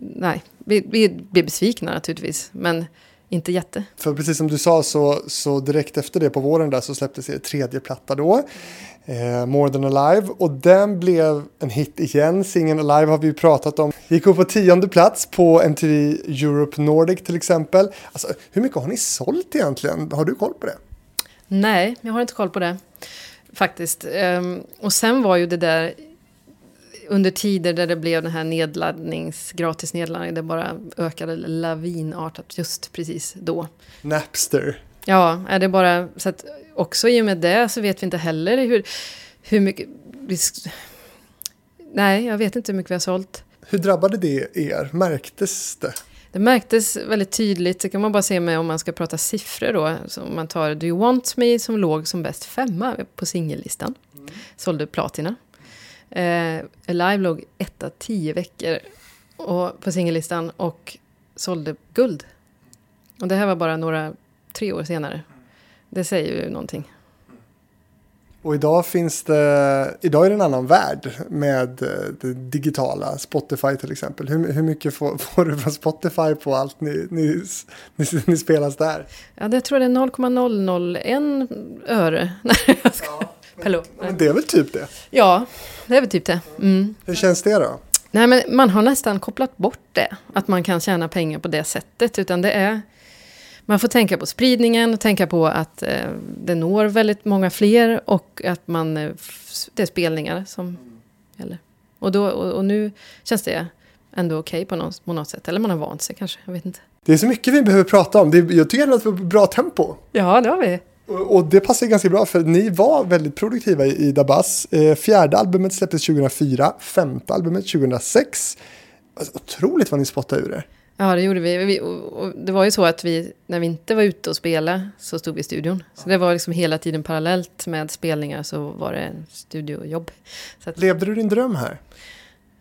[SPEAKER 1] Nej, vi, vi blev besvikna naturligtvis. Men inte jätte.
[SPEAKER 2] För precis som du sa så, så direkt efter det på våren där så släpptes er tredje platta då. Eh, More than alive och den blev en hit igen. Singeln Alive har vi ju pratat om. Gick upp på tionde plats på MTV Europe Nordic till exempel. Alltså, hur mycket har ni sålt egentligen? Har du koll på det?
[SPEAKER 1] Nej, jag har inte koll på det. Faktiskt. Um, och sen var ju det där under tider där det blev den här nedladdnings, gratis nedladdning, det bara ökade lavinartat just precis då.
[SPEAKER 2] Napster.
[SPEAKER 1] Ja, är det bara så att också i och med det så vet vi inte heller hur, hur mycket... Vi, nej, jag vet inte hur mycket vi har sålt.
[SPEAKER 2] Hur drabbade det er? Märktes det?
[SPEAKER 1] Det märktes väldigt tydligt, det kan man bara se med om man ska prata siffror då. Så om man tar Do You Want Me som låg som bäst femma på singellistan. Mm. Sålde platina. Eh, Alive låg etta tio veckor och, på singellistan och sålde guld. Och det här var bara några, tre år senare. Det säger ju någonting.
[SPEAKER 2] Och idag finns det, idag är det en annan värld med eh, det digitala, Spotify till exempel. Hur, hur mycket får, (laughs) får, du från Spotify på allt ni, ni, ni, ni spelas där?
[SPEAKER 1] Ja, det tror jag det är 0,001 öre. (laughs) ja.
[SPEAKER 2] Pello. Men det är väl typ det?
[SPEAKER 1] Ja, det är väl typ det. Mm.
[SPEAKER 2] Hur känns det då?
[SPEAKER 1] Nej, men man har nästan kopplat bort det. Att man kan tjäna pengar på det sättet. Utan det är... Man får tänka på spridningen och tänka på att eh, det når väldigt många fler och att man, eh, det är spelningar som gäller. Och, då, och, och nu känns det ändå okej okay på, något, på något sätt. Eller man har vant sig kanske, jag vet inte.
[SPEAKER 2] Det är så mycket vi behöver prata om. Det, jag tycker att vi har bra tempo.
[SPEAKER 1] Ja, det har vi.
[SPEAKER 2] Och det passar ganska bra för ni var väldigt produktiva i Dabas. Eh, fjärde albumet släpptes 2004, femte albumet 2006. Alltså, otroligt vad ni spottade ur er.
[SPEAKER 1] Ja, det gjorde vi. och det var ju så att vi, när vi inte var ute och spelade, så stod vi i studion. Så det var liksom hela tiden parallellt med spelningar så var det studiojobb. Så
[SPEAKER 2] att, Levde du din dröm här?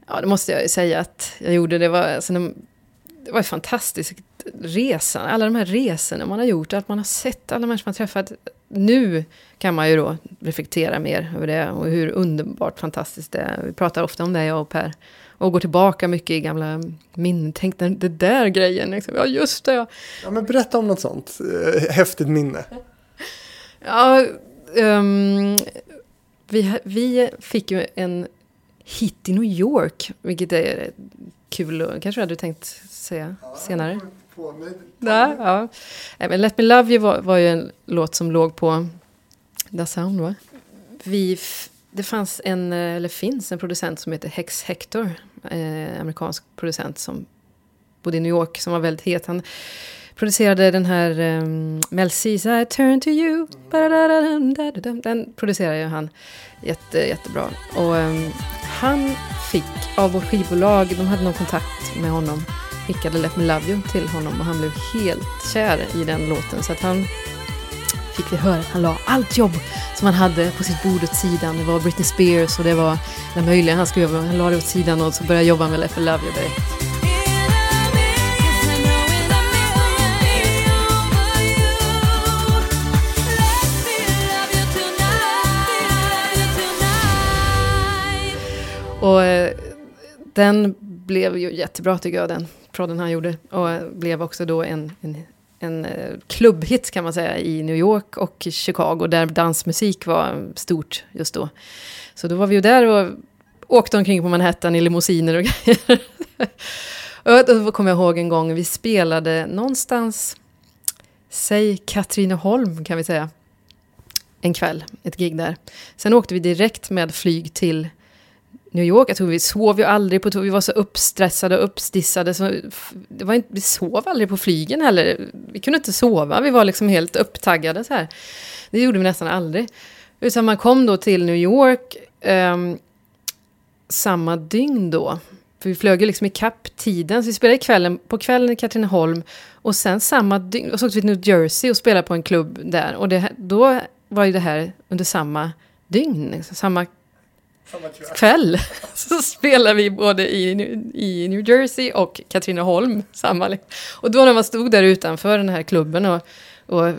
[SPEAKER 1] Ja, det måste jag ju säga att jag gjorde. Det var, alltså, det var fantastiskt resan, alla de här resorna man har gjort, att man har sett alla människor man träffat. Nu kan man ju då reflektera mer över det och hur underbart fantastiskt det är. Vi pratar ofta om det, jag och Per. Och går tillbaka mycket i gamla minnen. Tänk den det där grejen. Liksom. Ja, just det.
[SPEAKER 2] Ja. men berätta om något sånt eh, häftigt minne. (laughs)
[SPEAKER 1] Ja, um, vi, vi fick ju en hit i New York, vilket är kul kanske du hade tänkt säga senare på mig. Ja, ja. Men Let Me Love You var, var ju en låt som låg på Da Sound, va? Vi, det fanns en, eller finns en producent som heter Hex Hector, eh, amerikansk producent som bodde i New York, som var väldigt het. Han producerade den här um, Mel C's I turn to you. Den producerade ju han jätte, jättebra. Och um, han fick av vårt skivbolag, de hade någon kontakt med honom skickade Let Me Love You till honom och han blev helt kär i den låten. Så att han fick vi höra att han la allt jobb som han hade på sitt bord åt sidan. Det var Britney Spears och det var det möjliga han skulle göra. Han la det åt sidan och så började jobba med Let Me Love You direkt. Och eh, den blev ju jättebra tycker jag, den prodden han gjorde. Och blev också då en, en, en eh, klubbhit kan man säga i New York och Chicago där dansmusik var stort just då. Så då var vi ju där och åkte omkring på Manhattan i limousiner och (laughs) grejer. och då kommer jag ihåg en gång vi spelade någonstans, säg Katrineholm kan vi säga, en kväll, ett gig där. Sen åkte vi direkt med flyg till New York. Jag tror vi sov ju aldrig på Vi var så uppstressade och uppstissade. Så det var inte, vi sov aldrig på flygen heller. Vi kunde inte sova. Vi var liksom helt upptaggade så här. Det gjorde vi nästan aldrig. Utan man kom då till New York um, samma dygn då. För vi flög ju liksom ikapp tiden. Så vi spelade kvällen, på kvällen i Katrineholm. Och sen samma dygn, och så åkte vi till New Jersey och spelade på en klubb där. Och det, då var ju det här under samma dygn. Liksom, samma kväll (laughs) så spelar vi både i, i New Jersey och Katrineholm. Samma, och då när man stod där utanför den här klubben och, och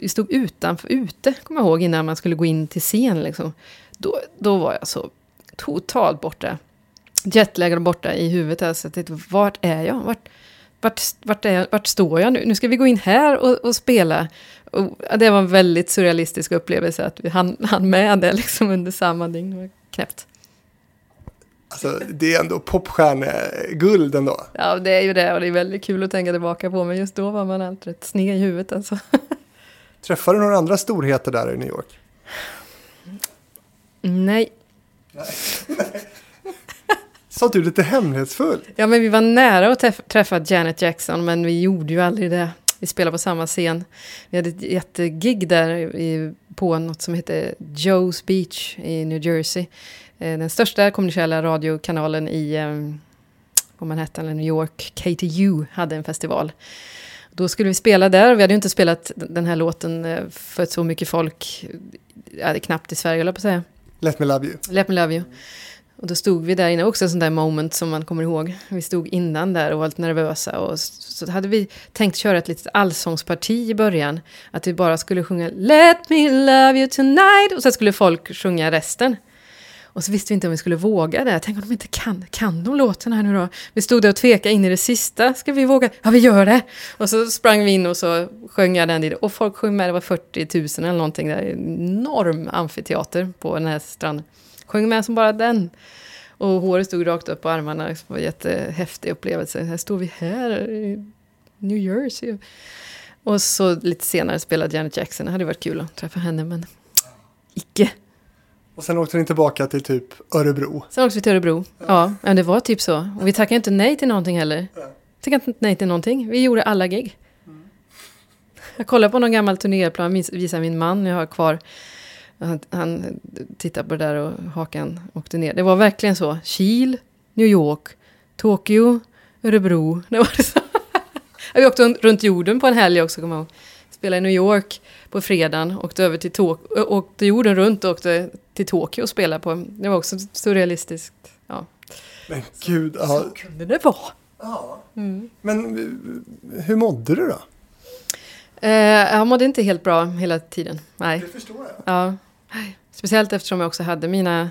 [SPEAKER 1] vi stod utanför, ute, kommer jag ihåg, innan man skulle gå in till scen. Liksom. då, då var jag så totalt borta. Jetlaggad borta i huvudet. Alltså, jag tänkte, vart är jag? Vart, vart, vart, är jag? vart står jag nu? Nu ska vi gå in här och, och spela. Och det var en väldigt surrealistisk upplevelse att vi hann, hann med det (laughs) liksom under samma dygn. Knäppt.
[SPEAKER 2] Alltså, det är ändå popstjärneguld ändå.
[SPEAKER 1] Ja, det är ju det och det är väldigt kul att tänka tillbaka på. Men just då var man alltid rätt sned i huvudet alltså.
[SPEAKER 2] Träffade du några andra storheter där i New York?
[SPEAKER 1] Nej. (laughs)
[SPEAKER 2] Sa du lite hemlighetsfull?
[SPEAKER 1] Ja, men vi var nära att träffa Janet Jackson, men vi gjorde ju aldrig det. Vi spelade på samma scen. Vi hade ett jättegig där i, på något som heter Joe's Beach i New Jersey. Eh, den största kommersiella radiokanalen i um, på Manhattan eller New York, KTU, hade en festival. Då skulle vi spela där. Vi hade ju inte spelat den här låten eh, för så mycket folk, knappt i Sverige, jag på att säga.
[SPEAKER 2] Let me love you.
[SPEAKER 1] Let me love you. Och då stod vi där inne, också en sån där moment som man kommer ihåg. Vi stod innan där och var lite nervösa. Och så hade vi tänkt köra ett litet allsångsparti i början. Att vi bara skulle sjunga Let me love you tonight. Och sen skulle folk sjunga resten. Och så visste vi inte om vi skulle våga det. Tänk om de inte kan, kan de låten här nu då? Vi stod där och tvekade in i det sista. Ska vi våga? Ja, vi gör det! Och så sprang vi in och så sjöng jag den dit. Och folk sjöng med, det var 40 000 eller någonting där. Enorm amfiteater på den här stranden. Sjöng med som bara den. Och håret stod rakt upp på armarna. Det var en jättehäftig upplevelse. Här står vi här i New Jersey. Och så lite senare spelade Janet Jackson. Det hade varit kul att träffa henne, men icke.
[SPEAKER 2] Och sen åkte ni tillbaka till typ Örebro.
[SPEAKER 1] Sen åkte vi till Örebro. Ja, men det var typ så. Och vi tackade inte nej till någonting heller. Tackade inte nej till någonting. Vi gjorde alla gig. Jag kollade på någon gammal turnéplan, visar min man jag har kvar. Han, han tittade på det där och hakan åkte ner. Det var verkligen så. Kil, New York, Tokyo, Örebro. (laughs) Det var det så. Vi åkte runt jorden på en helg också, kommer jag ihåg. Spelade i New York på fredagen, åkte över till Tokyo, åkte jorden runt och åkte till Tokyo och spelade på. Det var också surrealistiskt. Ja.
[SPEAKER 2] Men gud, ja.
[SPEAKER 1] Så kunde det vara.
[SPEAKER 2] Ja. Mm. Men hur mådde du då?
[SPEAKER 1] Eh, jag mådde inte helt bra hela tiden. Nej.
[SPEAKER 2] Det förstår jag.
[SPEAKER 1] Ja. Speciellt eftersom jag också hade mina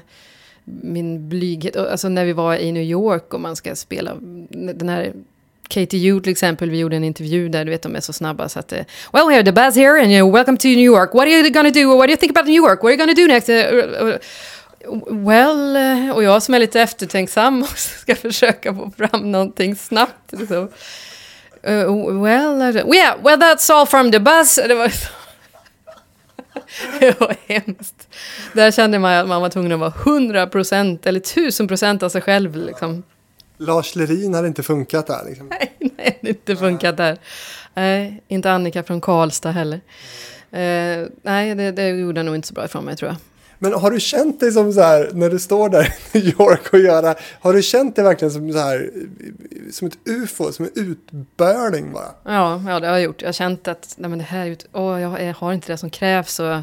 [SPEAKER 1] min blyghet. Alltså när vi var i New York och man ska spela den här KTU till exempel, vi gjorde en intervju där, du vet de är så snabba så att... Uh, well, we have the buzz here and you know, welcome to New York. What are you gonna do? What do you think about New York? What are you gonna do next? Uh, uh, well, och jag som är lite eftertänksam (laughs) och ska försöka få fram någonting snabbt. Så. well, yeah, well that's all from the bus. (laughs) Det var, (laughs) det var hemskt. Där kände man att man var tvungen att vara 100% eller 1000% av sig själv. Liksom.
[SPEAKER 2] Lars Lerin hade inte funkat där? Liksom.
[SPEAKER 1] Nej, nej, (laughs) det inte funkat där. Nej, inte Annika från Karlstad heller. Uh, nej, det, det gjorde nog inte så bra ifrån mig tror jag.
[SPEAKER 2] Men har du känt dig som så här, när du står där (laughs) i New York och gör har du känt dig verkligen som så här, som ett ufo, som en utbörning bara?
[SPEAKER 1] Ja, ja det har jag gjort. Jag har känt att nej, men det här, åh, jag har inte det som krävs. Och,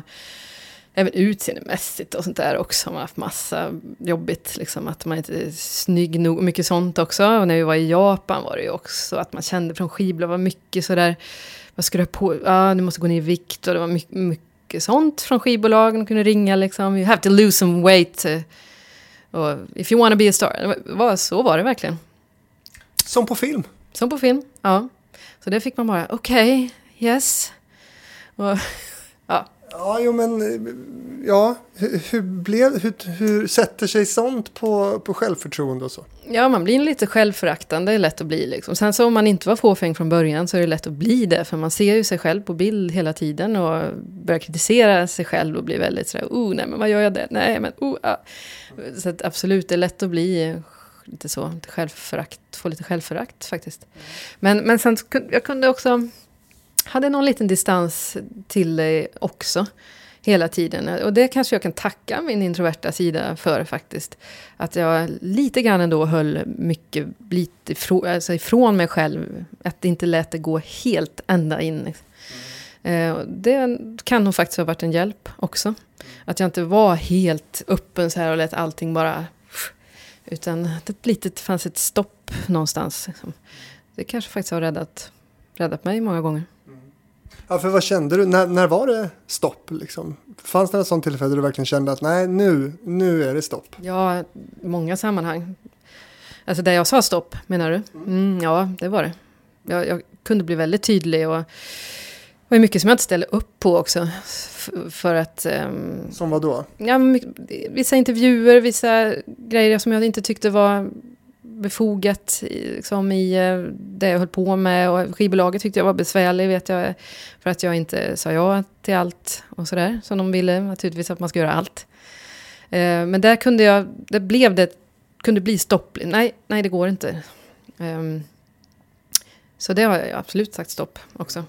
[SPEAKER 1] även utseendemässigt och sånt där också. Man har haft massa jobbigt, liksom, att man inte är snygg nog. Mycket sånt också. Och när vi var i Japan var det ju också att man kände från skivbolag var mycket sådär, vad ska du ha på, ja du måste gå ner i vikt och det var mycket, mycket sånt från skivbolagen. De kunde ringa liksom, you have to lose some weight. Och if you wanna be a star. Var, så var det verkligen.
[SPEAKER 2] Som på film?
[SPEAKER 1] Som på film, ja. Så det fick man bara, okej, okay, yes. Och, ja,
[SPEAKER 2] jo men ja, hur, hur, blev, hur, hur sätter sig sånt på, på självförtroende och så?
[SPEAKER 1] Ja, man blir lite självföraktande, det är lätt att bli. Liksom. Sen så om man inte var fåfäng från början så är det lätt att bli det. För man ser ju sig själv på bild hela tiden och börjar kritisera sig själv och blir väldigt sådär, oh nej men vad gör jag där? Nej men oh, ah. Så att absolut, det är lätt att bli lite så, lite självförakt, få lite självförakt faktiskt. Men, men sen jag kunde också hade någon liten distans till det också. Hela tiden. Och det kanske jag kan tacka min introverta sida för faktiskt. Att jag lite grann ändå höll mycket lite ifrån, alltså ifrån mig själv. Att det inte lät det gå helt ända in. Mm. Det kan nog faktiskt ha varit en hjälp också. Att jag inte var helt öppen så här och lät allting bara... Utan det litet, fanns ett stopp någonstans. Liksom. Det kanske faktiskt har räddat, räddat mig många gånger.
[SPEAKER 2] Ja, för vad kände du? När, när var det stopp? Liksom? Fanns det något sånt tillfälle där du verkligen kände att nej, nu, nu är det stopp?
[SPEAKER 1] Ja, många sammanhang. Alltså där jag sa stopp, menar du? Mm, ja, det var det. Jag, jag, kunde bli väldigt tydlig och det var mycket som jag inte ställde upp på också. För att... Um,
[SPEAKER 2] som vad då?
[SPEAKER 1] Ja, vissa intervjuer, vissa grejer som jag inte tyckte var befogat liksom, i eh, det jag höll på med. Och skivbolaget tyckte jag var besvärlig, vet jag. För att jag inte sa ja till allt och sådär. Som de ville, naturligtvis att man ska göra allt. Eh, men där kunde jag, det blev det, kunde bli stopp. Nej, nej det går inte. Um, så det har jag absolut sagt stopp också.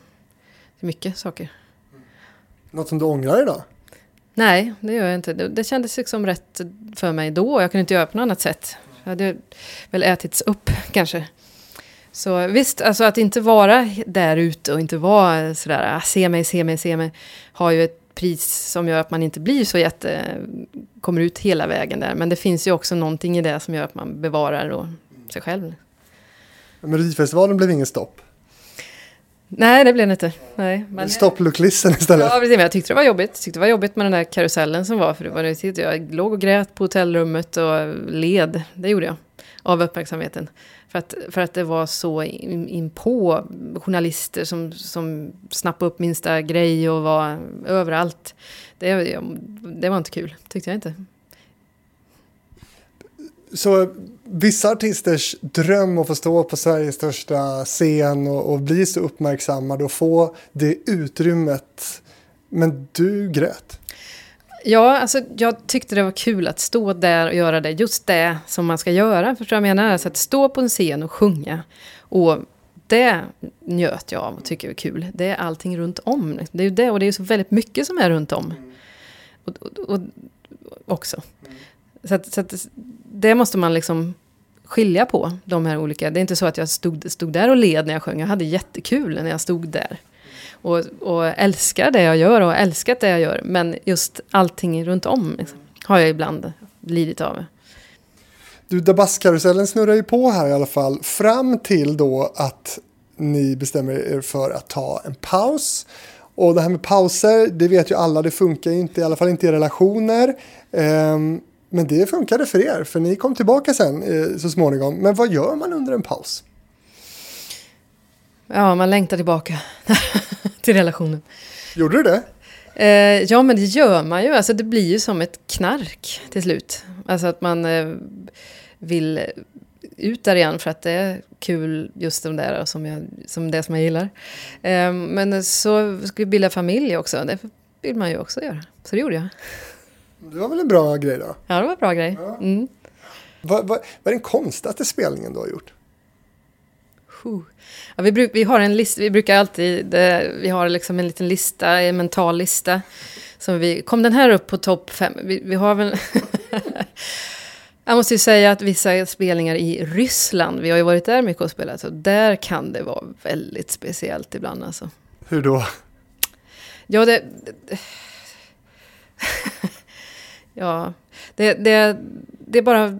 [SPEAKER 1] Till mycket saker.
[SPEAKER 2] Något som du ångrar idag?
[SPEAKER 1] Nej, det gör jag inte. Det, det kändes liksom rätt för mig då. Jag kunde inte göra på något annat sätt. Hade väl ätits upp kanske. Så visst, alltså att inte vara där ute och inte vara sådär, ah, se mig, se mig, se mig, har ju ett pris som gör att man inte blir så jätte, kommer ut hela vägen där. Men det finns ju också någonting i det som gör att man bevarar då sig själv.
[SPEAKER 2] Melodifestivalen blev ingen stopp?
[SPEAKER 1] Nej, det blev det inte. Nej,
[SPEAKER 2] men... Stopplooklisten istället?
[SPEAKER 1] Ja, precis. Men jag tyckte det var jobbigt. Jag tyckte det var jobbigt med den där karusellen som var. För det var det, jag låg och grät på hotellrummet och led. Det gjorde jag. Av uppmärksamheten. För att, för att det var så in, in på journalister som, som snappade upp minsta grej och var överallt. Det, det var inte kul, tyckte jag inte.
[SPEAKER 2] Så vissa artisters dröm att få stå på Sveriges största scen och, och bli så uppmärksammad och få det utrymmet. Men du grät.
[SPEAKER 1] Ja, alltså jag tyckte det var kul att stå där och göra det, just det som man ska göra. Förstår jag menar? Alltså att stå på en scen och sjunga. Och det njöt jag av och tycker är kul. Det är allting runt om. Det är ju det, och det är så väldigt mycket som är runt om. Och, och, och också. Så, att, så att det måste man liksom skilja på, de här olika. Det är inte så att jag stod, stod där och led när jag sjöng. Jag hade jättekul när jag stod där. Och, och älskar det jag gör och älskat det jag gör. Men just allting runt om liksom, har jag ibland lidit av.
[SPEAKER 2] Du, Dabaskarusellen snurrar ju på här i alla fall. Fram till då att ni bestämmer er för att ta en paus. Och det här med pauser, det vet ju alla, det funkar ju inte, i alla fall inte i relationer. Um, men det funkade för er, för ni kom tillbaka sen eh, så småningom. Men vad gör man under en paus?
[SPEAKER 1] Ja, man längtar tillbaka (laughs) till relationen.
[SPEAKER 2] Gjorde du det?
[SPEAKER 1] Eh, ja, men det gör man ju. Alltså, det blir ju som ett knark till slut. Alltså att man eh, vill ut där igen för att det är kul just de där som, jag, som det som jag gillar. Eh, men så ska vi bilda familj också. Det vill man ju också göra. Så det gjorde jag.
[SPEAKER 2] Det var väl en bra grej då?
[SPEAKER 1] Ja, det var en bra grej. Ja. Mm.
[SPEAKER 2] Vad, vad, vad är den konstigaste spelningen du har gjort?
[SPEAKER 1] Ja, vi, bruk, vi har en lista, vi brukar alltid, vi har liksom en liten lista, en mental lista. Som vi, kom den här upp på topp fem? Vi, vi har väl... (laughs) Jag måste ju säga att vissa spelningar i Ryssland, vi har ju varit där mycket och spelat, så där kan det vara väldigt speciellt ibland alltså.
[SPEAKER 2] Hur då?
[SPEAKER 1] Ja, det... (laughs) det ja, det, det, det är bara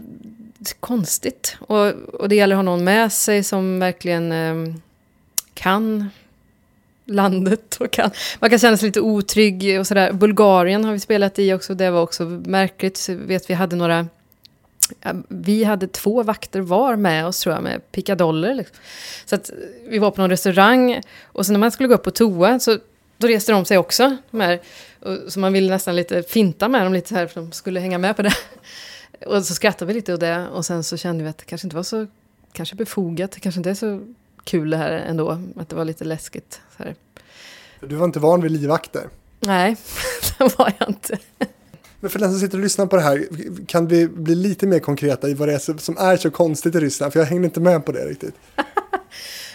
[SPEAKER 1] konstigt. Och, och det gäller att ha någon med sig som verkligen eh, kan landet. Och kan, man kan känna sig lite otrygg och sådär. Bulgarien har vi spelat i också. Det var också märkligt. Så vet vi hade några... Vi hade två vakter var med oss tror jag med pickadoller. Liksom. Så att vi var på någon restaurang och sen när man skulle gå upp på toa så då reste de sig också. De här, så man ville nästan lite finta med dem lite så här för de skulle hänga med på det. Och så skrattade vi lite åt det och sen så kände vi att det kanske inte var så kanske befogat. Det kanske inte är så kul det här ändå. Att det var lite läskigt. Så här.
[SPEAKER 2] Du var inte van vid livvakter?
[SPEAKER 1] Nej, (laughs) det var jag inte.
[SPEAKER 2] Men för den som sitter och lyssnar på det här, kan vi bli lite mer konkreta i vad det är som är så konstigt i Ryssland? För jag hängde inte med på det riktigt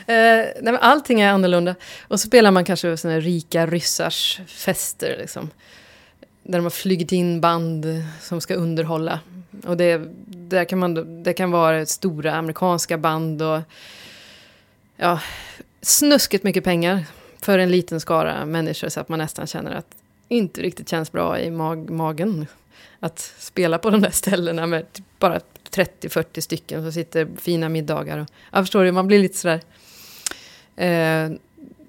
[SPEAKER 1] eh, nej, men allting är annorlunda. Och så spelar man kanske sådana rika ryssars fester. Liksom, där de har flugit in band som ska underhålla. Och det, där kan man, det kan vara stora amerikanska band och ja, snuskigt mycket pengar för en liten skara människor så att man nästan känner att det inte riktigt känns bra i mag magen. Att spela på de där ställena med typ bara 30-40 stycken som sitter fina middagar. Och, jag förstår du, man blir lite sådär... Eh,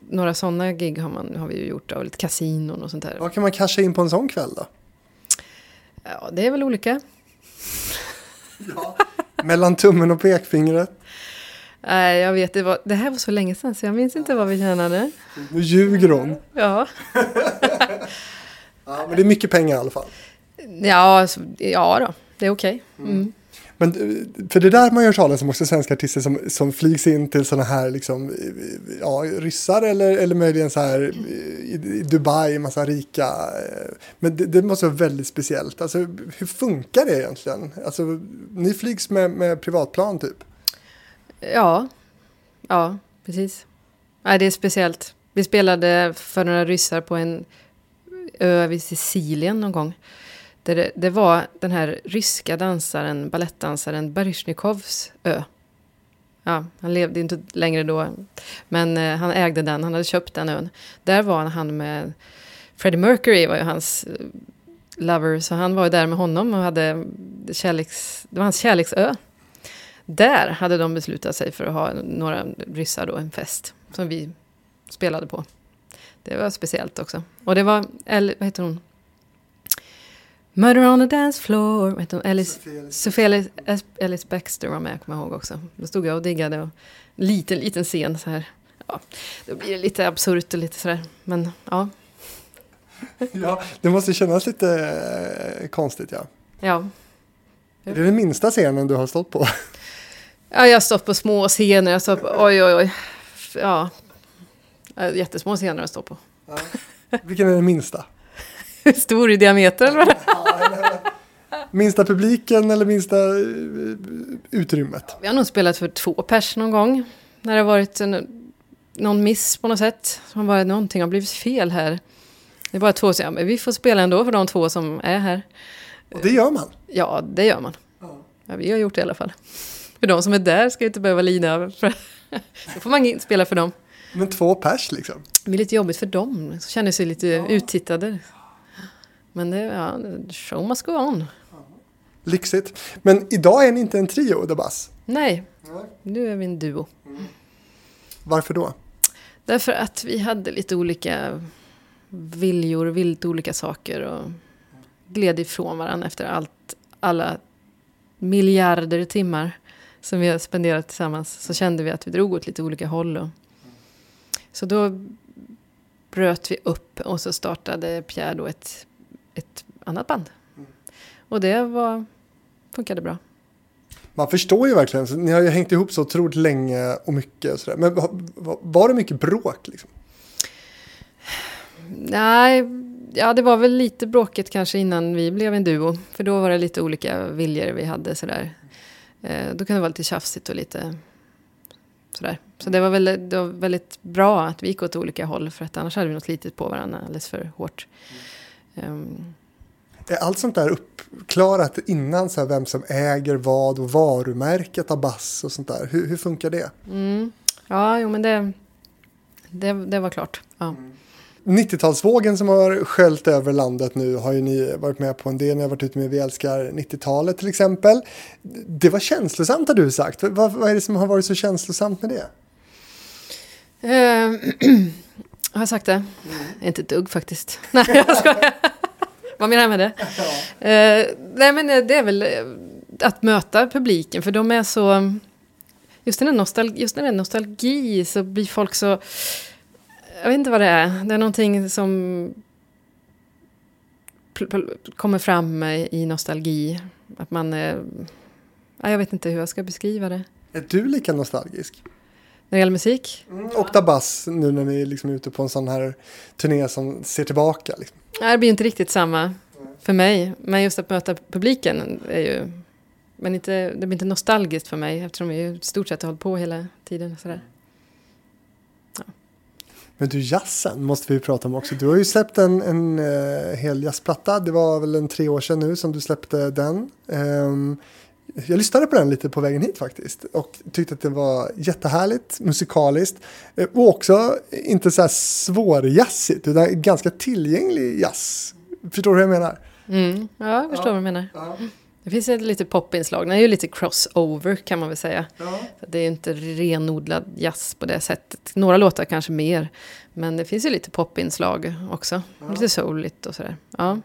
[SPEAKER 1] några sådana gig har, man, har vi ju gjort, och lite kasinon och sånt där.
[SPEAKER 2] Vad kan man casha in på en sån kväll då?
[SPEAKER 1] Ja, det är väl olika. (laughs)
[SPEAKER 2] Ja. Mellan tummen och pekfingret?
[SPEAKER 1] Nej, jag vet, det, var, det här var så länge sedan så jag minns inte vad vi tjänade.
[SPEAKER 2] Nu ljuger hon.
[SPEAKER 1] Ja, (laughs)
[SPEAKER 2] Ja, men det är mycket pengar i alla fall.
[SPEAKER 1] ja, alltså, ja då, det är okej. Mm.
[SPEAKER 2] Men eh, för det där man gör talas om också svenska artister som, som flygs in till sådana här liksom, eh, eh, ja, ryssar eller, eller möjligen så här i, i Dubai, massa rika. Men det, det måste vara väldigt speciellt. Alltså hur funkar det egentligen? Alltså ni flygs med, med privatplan typ?
[SPEAKER 1] Ja, ja, precis. Nej, det är speciellt. Vi spelade för några ryssar på en ö vid Sicilien någon gång. Där det, det var den här ryska dansaren, balettdansaren Baryshnikovs ö. Ja, han levde inte längre då, men eh, han ägde den, han hade köpt den ön. Där var han med Freddie Mercury, var ju hans eh, lover, så han var ju där med honom och hade kärleks, det var hans kärleksö. Där hade de beslutat sig för att ha några ryssar då, en fest som vi spelade på. Det var speciellt också. Och det var, eller vad heter hon? Murder on the dance floor. Heter hon? Alice, Sofia Alice, Alice Baxter var med, kommer jag ihåg också. Då stod jag och diggade. Och liten, liten scen så här. Ja, då blir det lite absurt och lite sådär. Men ja, (laughs)
[SPEAKER 2] Ja, det måste kännas lite eh, konstigt ja.
[SPEAKER 1] ja.
[SPEAKER 2] Är det den minsta scenen du har stått på? (laughs)
[SPEAKER 1] Ja, jag har stått på små scener. Jag har stått på, oj, oj, oj. Ja, Ja, jättesmå scener har jag stått på.
[SPEAKER 2] Vilken är den minsta?
[SPEAKER 1] Hur (laughs) stor i diameter? eller vad?
[SPEAKER 2] Minsta publiken eller minsta eh, utrymmet?
[SPEAKER 1] Vi har nog spelat för två pers någon gång. När det har varit en, någon miss på något sätt. Som bara, någonting har blivit fel här. Det är bara två som ja, men vi får spela ändå för de två som är här.
[SPEAKER 2] Och det gör man.
[SPEAKER 1] Ja, det gör man. Ja, vi har gjort det i alla fall. För de som är där ska ju inte behöva lida. För, (laughs) då får man spela för dem.
[SPEAKER 2] Men två pers liksom.
[SPEAKER 1] Det blir lite jobbigt för dem. Så känner sig lite uttittade. Men det, ja, show must go on.
[SPEAKER 2] Lyxigt. Men idag är ni inte en trio, The Bass.
[SPEAKER 1] Nej, nu är vi en duo.
[SPEAKER 2] Varför då?
[SPEAKER 1] Därför att vi hade lite olika viljor, lite olika saker och gled ifrån varandra efter allt, alla miljarder timmar som vi har spenderat tillsammans. Så kände vi att vi drog åt lite olika håll. Och, så då bröt vi upp och så startade Pierre då ett, ett annat band. Och det var, funkade bra.
[SPEAKER 2] Man förstår ju verkligen, ni har ju hängt ihop så otroligt länge och mycket och sådär. Men va- va- var det mycket bråk liksom?
[SPEAKER 1] Nej, ja det var väl lite bråkigt kanske innan vi blev en duo. För då var det lite olika viljor vi hade sådär. Eh, då kunde det vara lite tjafsigt och lite sådär. Så det var, väl, det var väldigt bra att vi gick åt olika håll. För att annars hade vi nog slitit på varandra alldeles för hårt. Ehm,
[SPEAKER 2] Är allt sånt där uppklarat innan, så här, vem som äger vad och varumärket av Bass och sånt där? Hur, hur funkar det?
[SPEAKER 1] mm, ja, jo men det, det, det var klart. Ja.
[SPEAKER 2] 90-talsvågen som har sköljt över landet nu har ju ni varit med på en del. Ni har varit ute med Vi älskar 90-talet till exempel. Det var känslosamt har du sagt. Vad, vad är det som har varit så känslosamt med det?
[SPEAKER 1] Ehm, (clears throat) har jag sagt det? Inte ett dugg faktiskt. (laughs) Nej, jag skojar. Vad menar jag med det? Eh, nej, men det är väl eh, att möta publiken, för de är så... Just när är nostalgi, just när det är nostalgi så blir folk så... Jag vet inte vad det är. Det är någonting som pl- pl- kommer fram i nostalgi. Att man... eh, ja, jag vet inte hur jag ska beskriva det.
[SPEAKER 2] Är du lika nostalgisk?
[SPEAKER 1] När det gäller musik?
[SPEAKER 2] Och Dabas nu när ni liksom är ute på en sån här turné som ser tillbaka. Liksom.
[SPEAKER 1] Nej, det blir inte riktigt samma för mig. Men just att möta publiken är ju... Men inte, det blir inte nostalgiskt för mig eftersom vi i stort sett har hållit på hela tiden. och Sådär.
[SPEAKER 2] Men du, jazzen måste vi prata om också. Du har ju släppt en, en uh, hel jazzplatta. Det var väl en tre år sedan nu som du släppte den. Ehm, jag lyssnade på den lite på vägen hit faktiskt och tyckte att det var jättehärligt musikaliskt eh, och också inte så här svårjazzigt utan ganska tillgänglig jazz. Förstår du hur jag menar?
[SPEAKER 1] Mm, ja, jag förstår vad du menar. Det finns ett lite popinslag, det är ju lite crossover kan man väl säga.
[SPEAKER 2] Ja.
[SPEAKER 1] Det är inte renodlad jazz på det sättet. Några låtar kanske mer. Men det finns ju lite popinslag också.
[SPEAKER 2] Ja.
[SPEAKER 1] Lite souligt och sådär. Ja.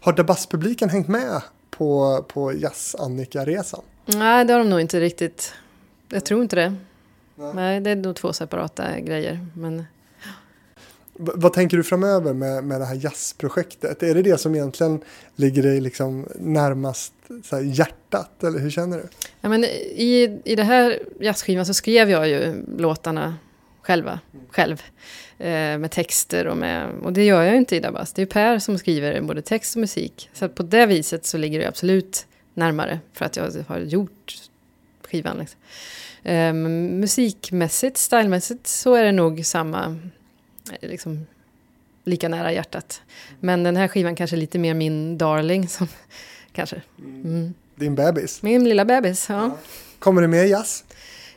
[SPEAKER 2] Har Dabas-publiken hängt med på, på Jazz-Annika-resan?
[SPEAKER 1] Nej, det har de nog inte riktigt. Jag tror inte det.
[SPEAKER 2] Nej.
[SPEAKER 1] Nej, det är nog två separata grejer. Men
[SPEAKER 2] V- vad tänker du framöver med, med det här jazzprojektet? Är det det som egentligen ligger dig liksom närmast så hjärtat? Eller hur känner du?
[SPEAKER 1] Ja, men i, I det här jazzskivan så skrev jag ju låtarna själva, själv. Eh, med texter och med... Och det gör jag ju inte i Dabas. Det är ju Per som skriver både text och musik. Så på det viset så ligger det absolut närmare. För att jag har gjort skivan. Liksom. Men musikmässigt, stylmässigt så är det nog samma... eh, Liksom, lika nära hjärtat. Men den här skivan kanske är lite mer min darling. Som, (laughs) kanske. Mm.
[SPEAKER 2] Din bebis?
[SPEAKER 1] Min lilla bebis, ja.
[SPEAKER 2] Kommer det mer jazz?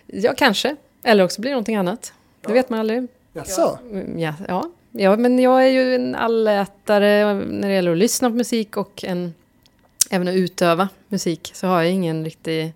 [SPEAKER 1] Ja, kanske. Eller också blir det någonting annat. Det
[SPEAKER 2] Ja.
[SPEAKER 1] vet man aldrig.
[SPEAKER 2] Jaså?
[SPEAKER 1] Mm, ja, ja. ja, men jag är ju en allätare när det gäller att lyssna på musik och en, även att utöva musik. Så har jag ingen riktig...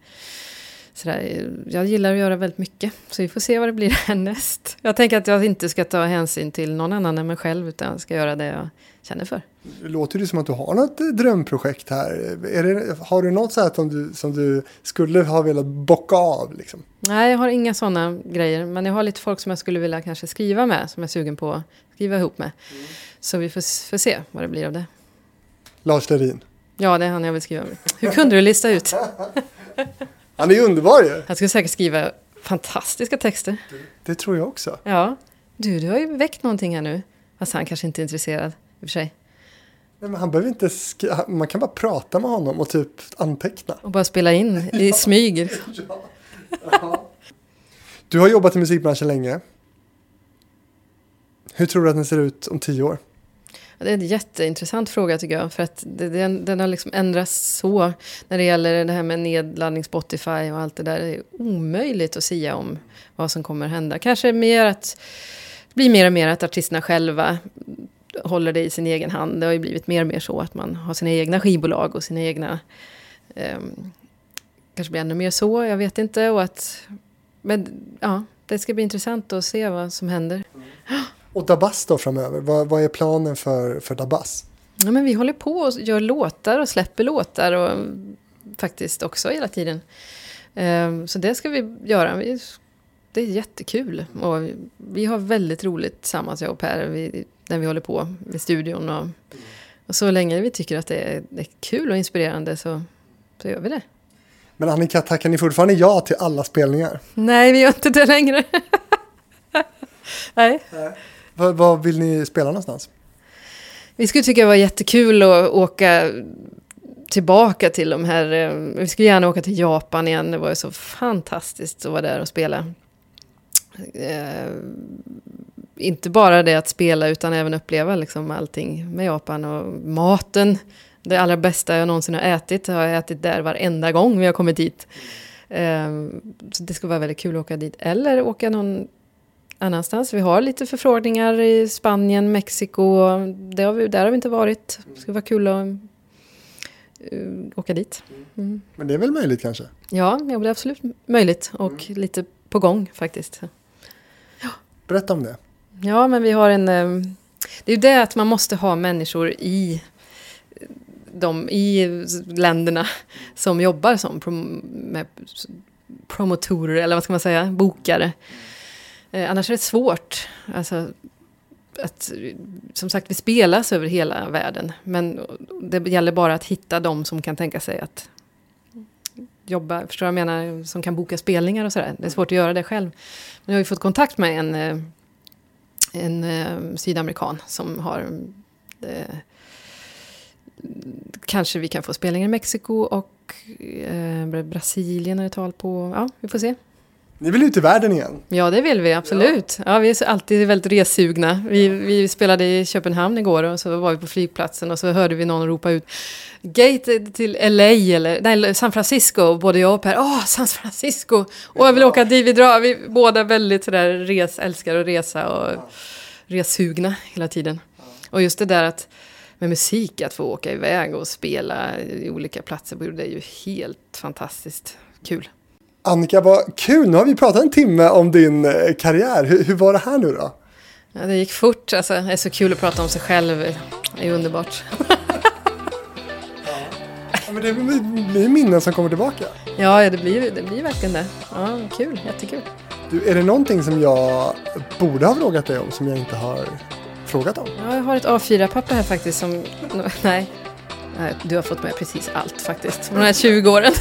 [SPEAKER 1] Sådär, jag gillar att göra väldigt mycket, så vi får se vad det blir (laughs) härnäst. Jag tänker att jag inte ska ta hänsyn till någon annan än mig själv, utan ska göra det jag känner för.
[SPEAKER 2] Det låter ju som att du har något eh, drömprojekt här. Är det, har du något så här som du, som du skulle ha velat bocka av? Liksom?
[SPEAKER 1] Nej, jag har inga sådana grejer, men jag har lite folk som jag skulle vilja kanske skriva med, som jag är sugen på att skriva ihop med. Så vi får, får se vad det blir av det.
[SPEAKER 2] Lars Lerin.
[SPEAKER 1] Ja, det är han jag vill skriva med. Hur kunde du lista ut? (laughs)
[SPEAKER 2] Han är ju underbar ju.
[SPEAKER 1] Han skulle säkert skriva fantastiska texter.
[SPEAKER 2] Det tror jag också.
[SPEAKER 1] Ja. Du, du har ju väckt någonting här nu. Fast han kanske inte är intresserad, i och för sig.
[SPEAKER 2] Nej, men han behöver inte sk- man kan bara prata med honom och typ anteckna.
[SPEAKER 1] Och bara spela in (laughs) i smyg.
[SPEAKER 2] Du har jobbat i musikbranschen länge. Hur tror du att den ser ut om tio år?
[SPEAKER 1] Det är en jätteintressant fråga tycker jag. För att den, den har liksom ändrats så. När det gäller det här med nedladdning, Spotify och allt det där. Det är omöjligt att säga om vad som kommer hända. Kanske mer att det blir mer och mer att artisterna själva håller det i sin egen hand. Det har ju blivit mer och mer så att man har sina egna skivbolag och sina egna... Eh, kanske blir ännu mer så, jag vet inte. Och att, men ja, det ska bli intressant att se vad som händer.
[SPEAKER 2] Och Dabas då framöver? Vad, vad är planen för, för Dabas?
[SPEAKER 1] Ja, men vi håller på och gör låtar och släpper låtar och mm, faktiskt också hela tiden. Ehm, Så det ska vi göra. Det är jättekul. Och vi- har väldigt roligt tillsammans, jag och Per, vi, när vi håller på i studion. Och, och så länge vi tycker att det är, det är kul och inspirerande så, så gör vi det.
[SPEAKER 2] Men Annika, tackar ni fortfarande ja till alla spelningar?
[SPEAKER 1] Nej, vi gör inte det längre. (laughs) Nej.
[SPEAKER 2] Vad, vad vill ni spela någonstans?
[SPEAKER 1] Vi skulle tycka det var jättekul att åka tillbaka till de här... Eh, vi skulle gärna åka till Japan igen. Det var ju så fantastiskt att vara där och spela. Eh, inte bara det att spela utan även uppleva liksom allting med Japan och maten. Det allra bästa jag någonsin har ätit har jag ätit där varenda gång vi har kommit dit. Eh, så det skulle vara väldigt kul att åka dit. Eller åka någon annanstans. Vi har lite förfrågningar i Spanien, Mexiko. Det har vi, där har vi inte varit. Det skulle vara kul att uh, åka dit. Mm.
[SPEAKER 2] Men det är väl möjligt kanske?
[SPEAKER 1] Ja, ja, det är absolut möjligt och lite på gång faktiskt.
[SPEAKER 2] Berätta om det.
[SPEAKER 1] Ja, men vi har en... eh, Det är ju det att man måste ha människor i de i länderna som jobbar som prom med promotorer, eller vad ska man säga, bokare. Eh, annars är det svårt. Alltså, att, som sagt, vi spelas över hela världen. Men det gäller bara att hitta de som kan tänka sig att jobba, förstår du vad jag menar, som kan boka spelningar och sådär. Det är svårt att göra det själv. Men jag har ju fått kontakt med en, eh, en eh, sydamerikan som har eh, Kanske vi kan få spelningar i Mexiko och eh, Brasilien är det tal på. Ja, vi får se.
[SPEAKER 2] Ni vill ut i världen igen.
[SPEAKER 1] Ja, det vill vi absolut. Ja, vi är alltid väldigt ressugna. Vi, vi spelade i Köpenhamn igår och så var vi på flygplatsen och så hörde vi någon ropa ut Gate till LA eller nej, San Francisco. Både jag och Per, åh, San Francisco! Och jag vill åka dit, vi drar. Vi båda väldigt sådär res, älskar att resa och ressugna hela tiden. Och just det där att med musik, att få åka iväg och spela i olika platser det är ju helt fantastiskt kul.
[SPEAKER 2] Annika, vad kul! Nu har vi pratat en timme om din eh, karriär. Hur, hur var det här nu då?
[SPEAKER 1] Ja, det gick fort, alltså. Det är så kul att prata om sig själv. Det är underbart.
[SPEAKER 2] Ja, men det blir minnen som kommer tillbaka.
[SPEAKER 1] Ja, det blir, det blir verkligen det. Ja, kul, jättekul.
[SPEAKER 2] Du, är det någonting som jag borde ha frågat dig om som jag inte har frågat om?
[SPEAKER 1] Ja, jag har ett A4-papper här faktiskt som... (laughs) Nej, du har fått med precis allt faktiskt. De här 20 åren.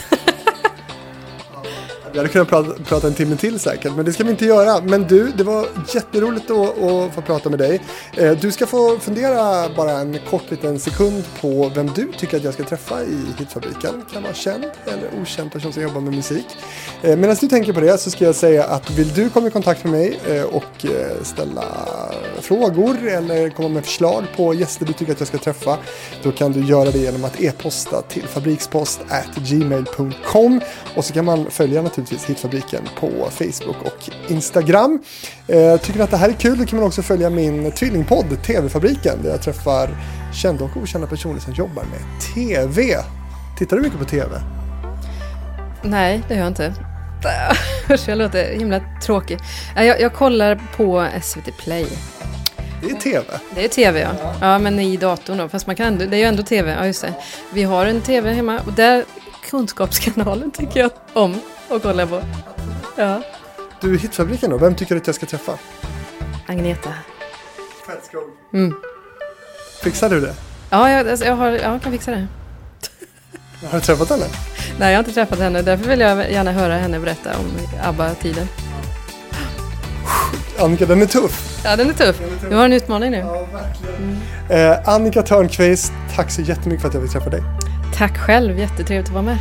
[SPEAKER 2] Vi hade kunnat prata, prata, en timme till säkert, men det ska vi inte göra. Men du, det var jätteroligt att, att få prata med dig. Eh, du ska få fundera bara en kort liten sekund på vem du tycker att jag ska träffa i Hitfabriken. Kan vara känd eller okänd person som jobbar med musik. Eh, medan du tänker på det så ska jag säga att vill du komma i kontakt med mig eh, och ställa frågor eller komma med förslag på gäster du tycker att jag ska träffa, då kan du göra det genom att e-posta till fabrikspost@gmail.com och så kan man följa naturligtvis naturligtvis Hitfabriken på Facebook och Instagram. Eh, tycker ni att det här är kul då kan man också följa min tvillingpodd TV-fabriken där jag träffar kända och okända personer som jobbar med TV. Tittar du mycket på TV?
[SPEAKER 1] Nej, det gör jag inte. (laughs) Usch, jag låter himla tråkig. Jag, jag kollar på SVT Play.
[SPEAKER 2] Det är tv.
[SPEAKER 1] Det är tv, ja. Ja, men i datorn då. Fast man kan det är ju ändå tv. Ja, just det. Vi har en tv hemma och där Kunskapskanalen tycker jag om att kolla på. Ja.
[SPEAKER 2] Du, Hitfabriken då? Vem tycker du att jag ska träffa?
[SPEAKER 1] Agneta.
[SPEAKER 2] Fetskog.
[SPEAKER 1] Mm.
[SPEAKER 2] Fixar du det?
[SPEAKER 1] Ja, jag, alltså, jag, har, jag kan fixa det. (laughs)
[SPEAKER 2] Har du träffat henne?
[SPEAKER 1] Nej, jag har inte träffat henne. Därför vill jag gärna höra henne berätta om ABBA-tiden. (sighs)
[SPEAKER 2] Annika, den är tuff.
[SPEAKER 1] Ja, den är tuff. Du har en utmaning nu.
[SPEAKER 2] Ja, verkligen. Mm. Eh, Annika Törnqvist, tack så jättemycket för att jag fick träffa dig.
[SPEAKER 1] Tack själv, jättetrevligt att vara med.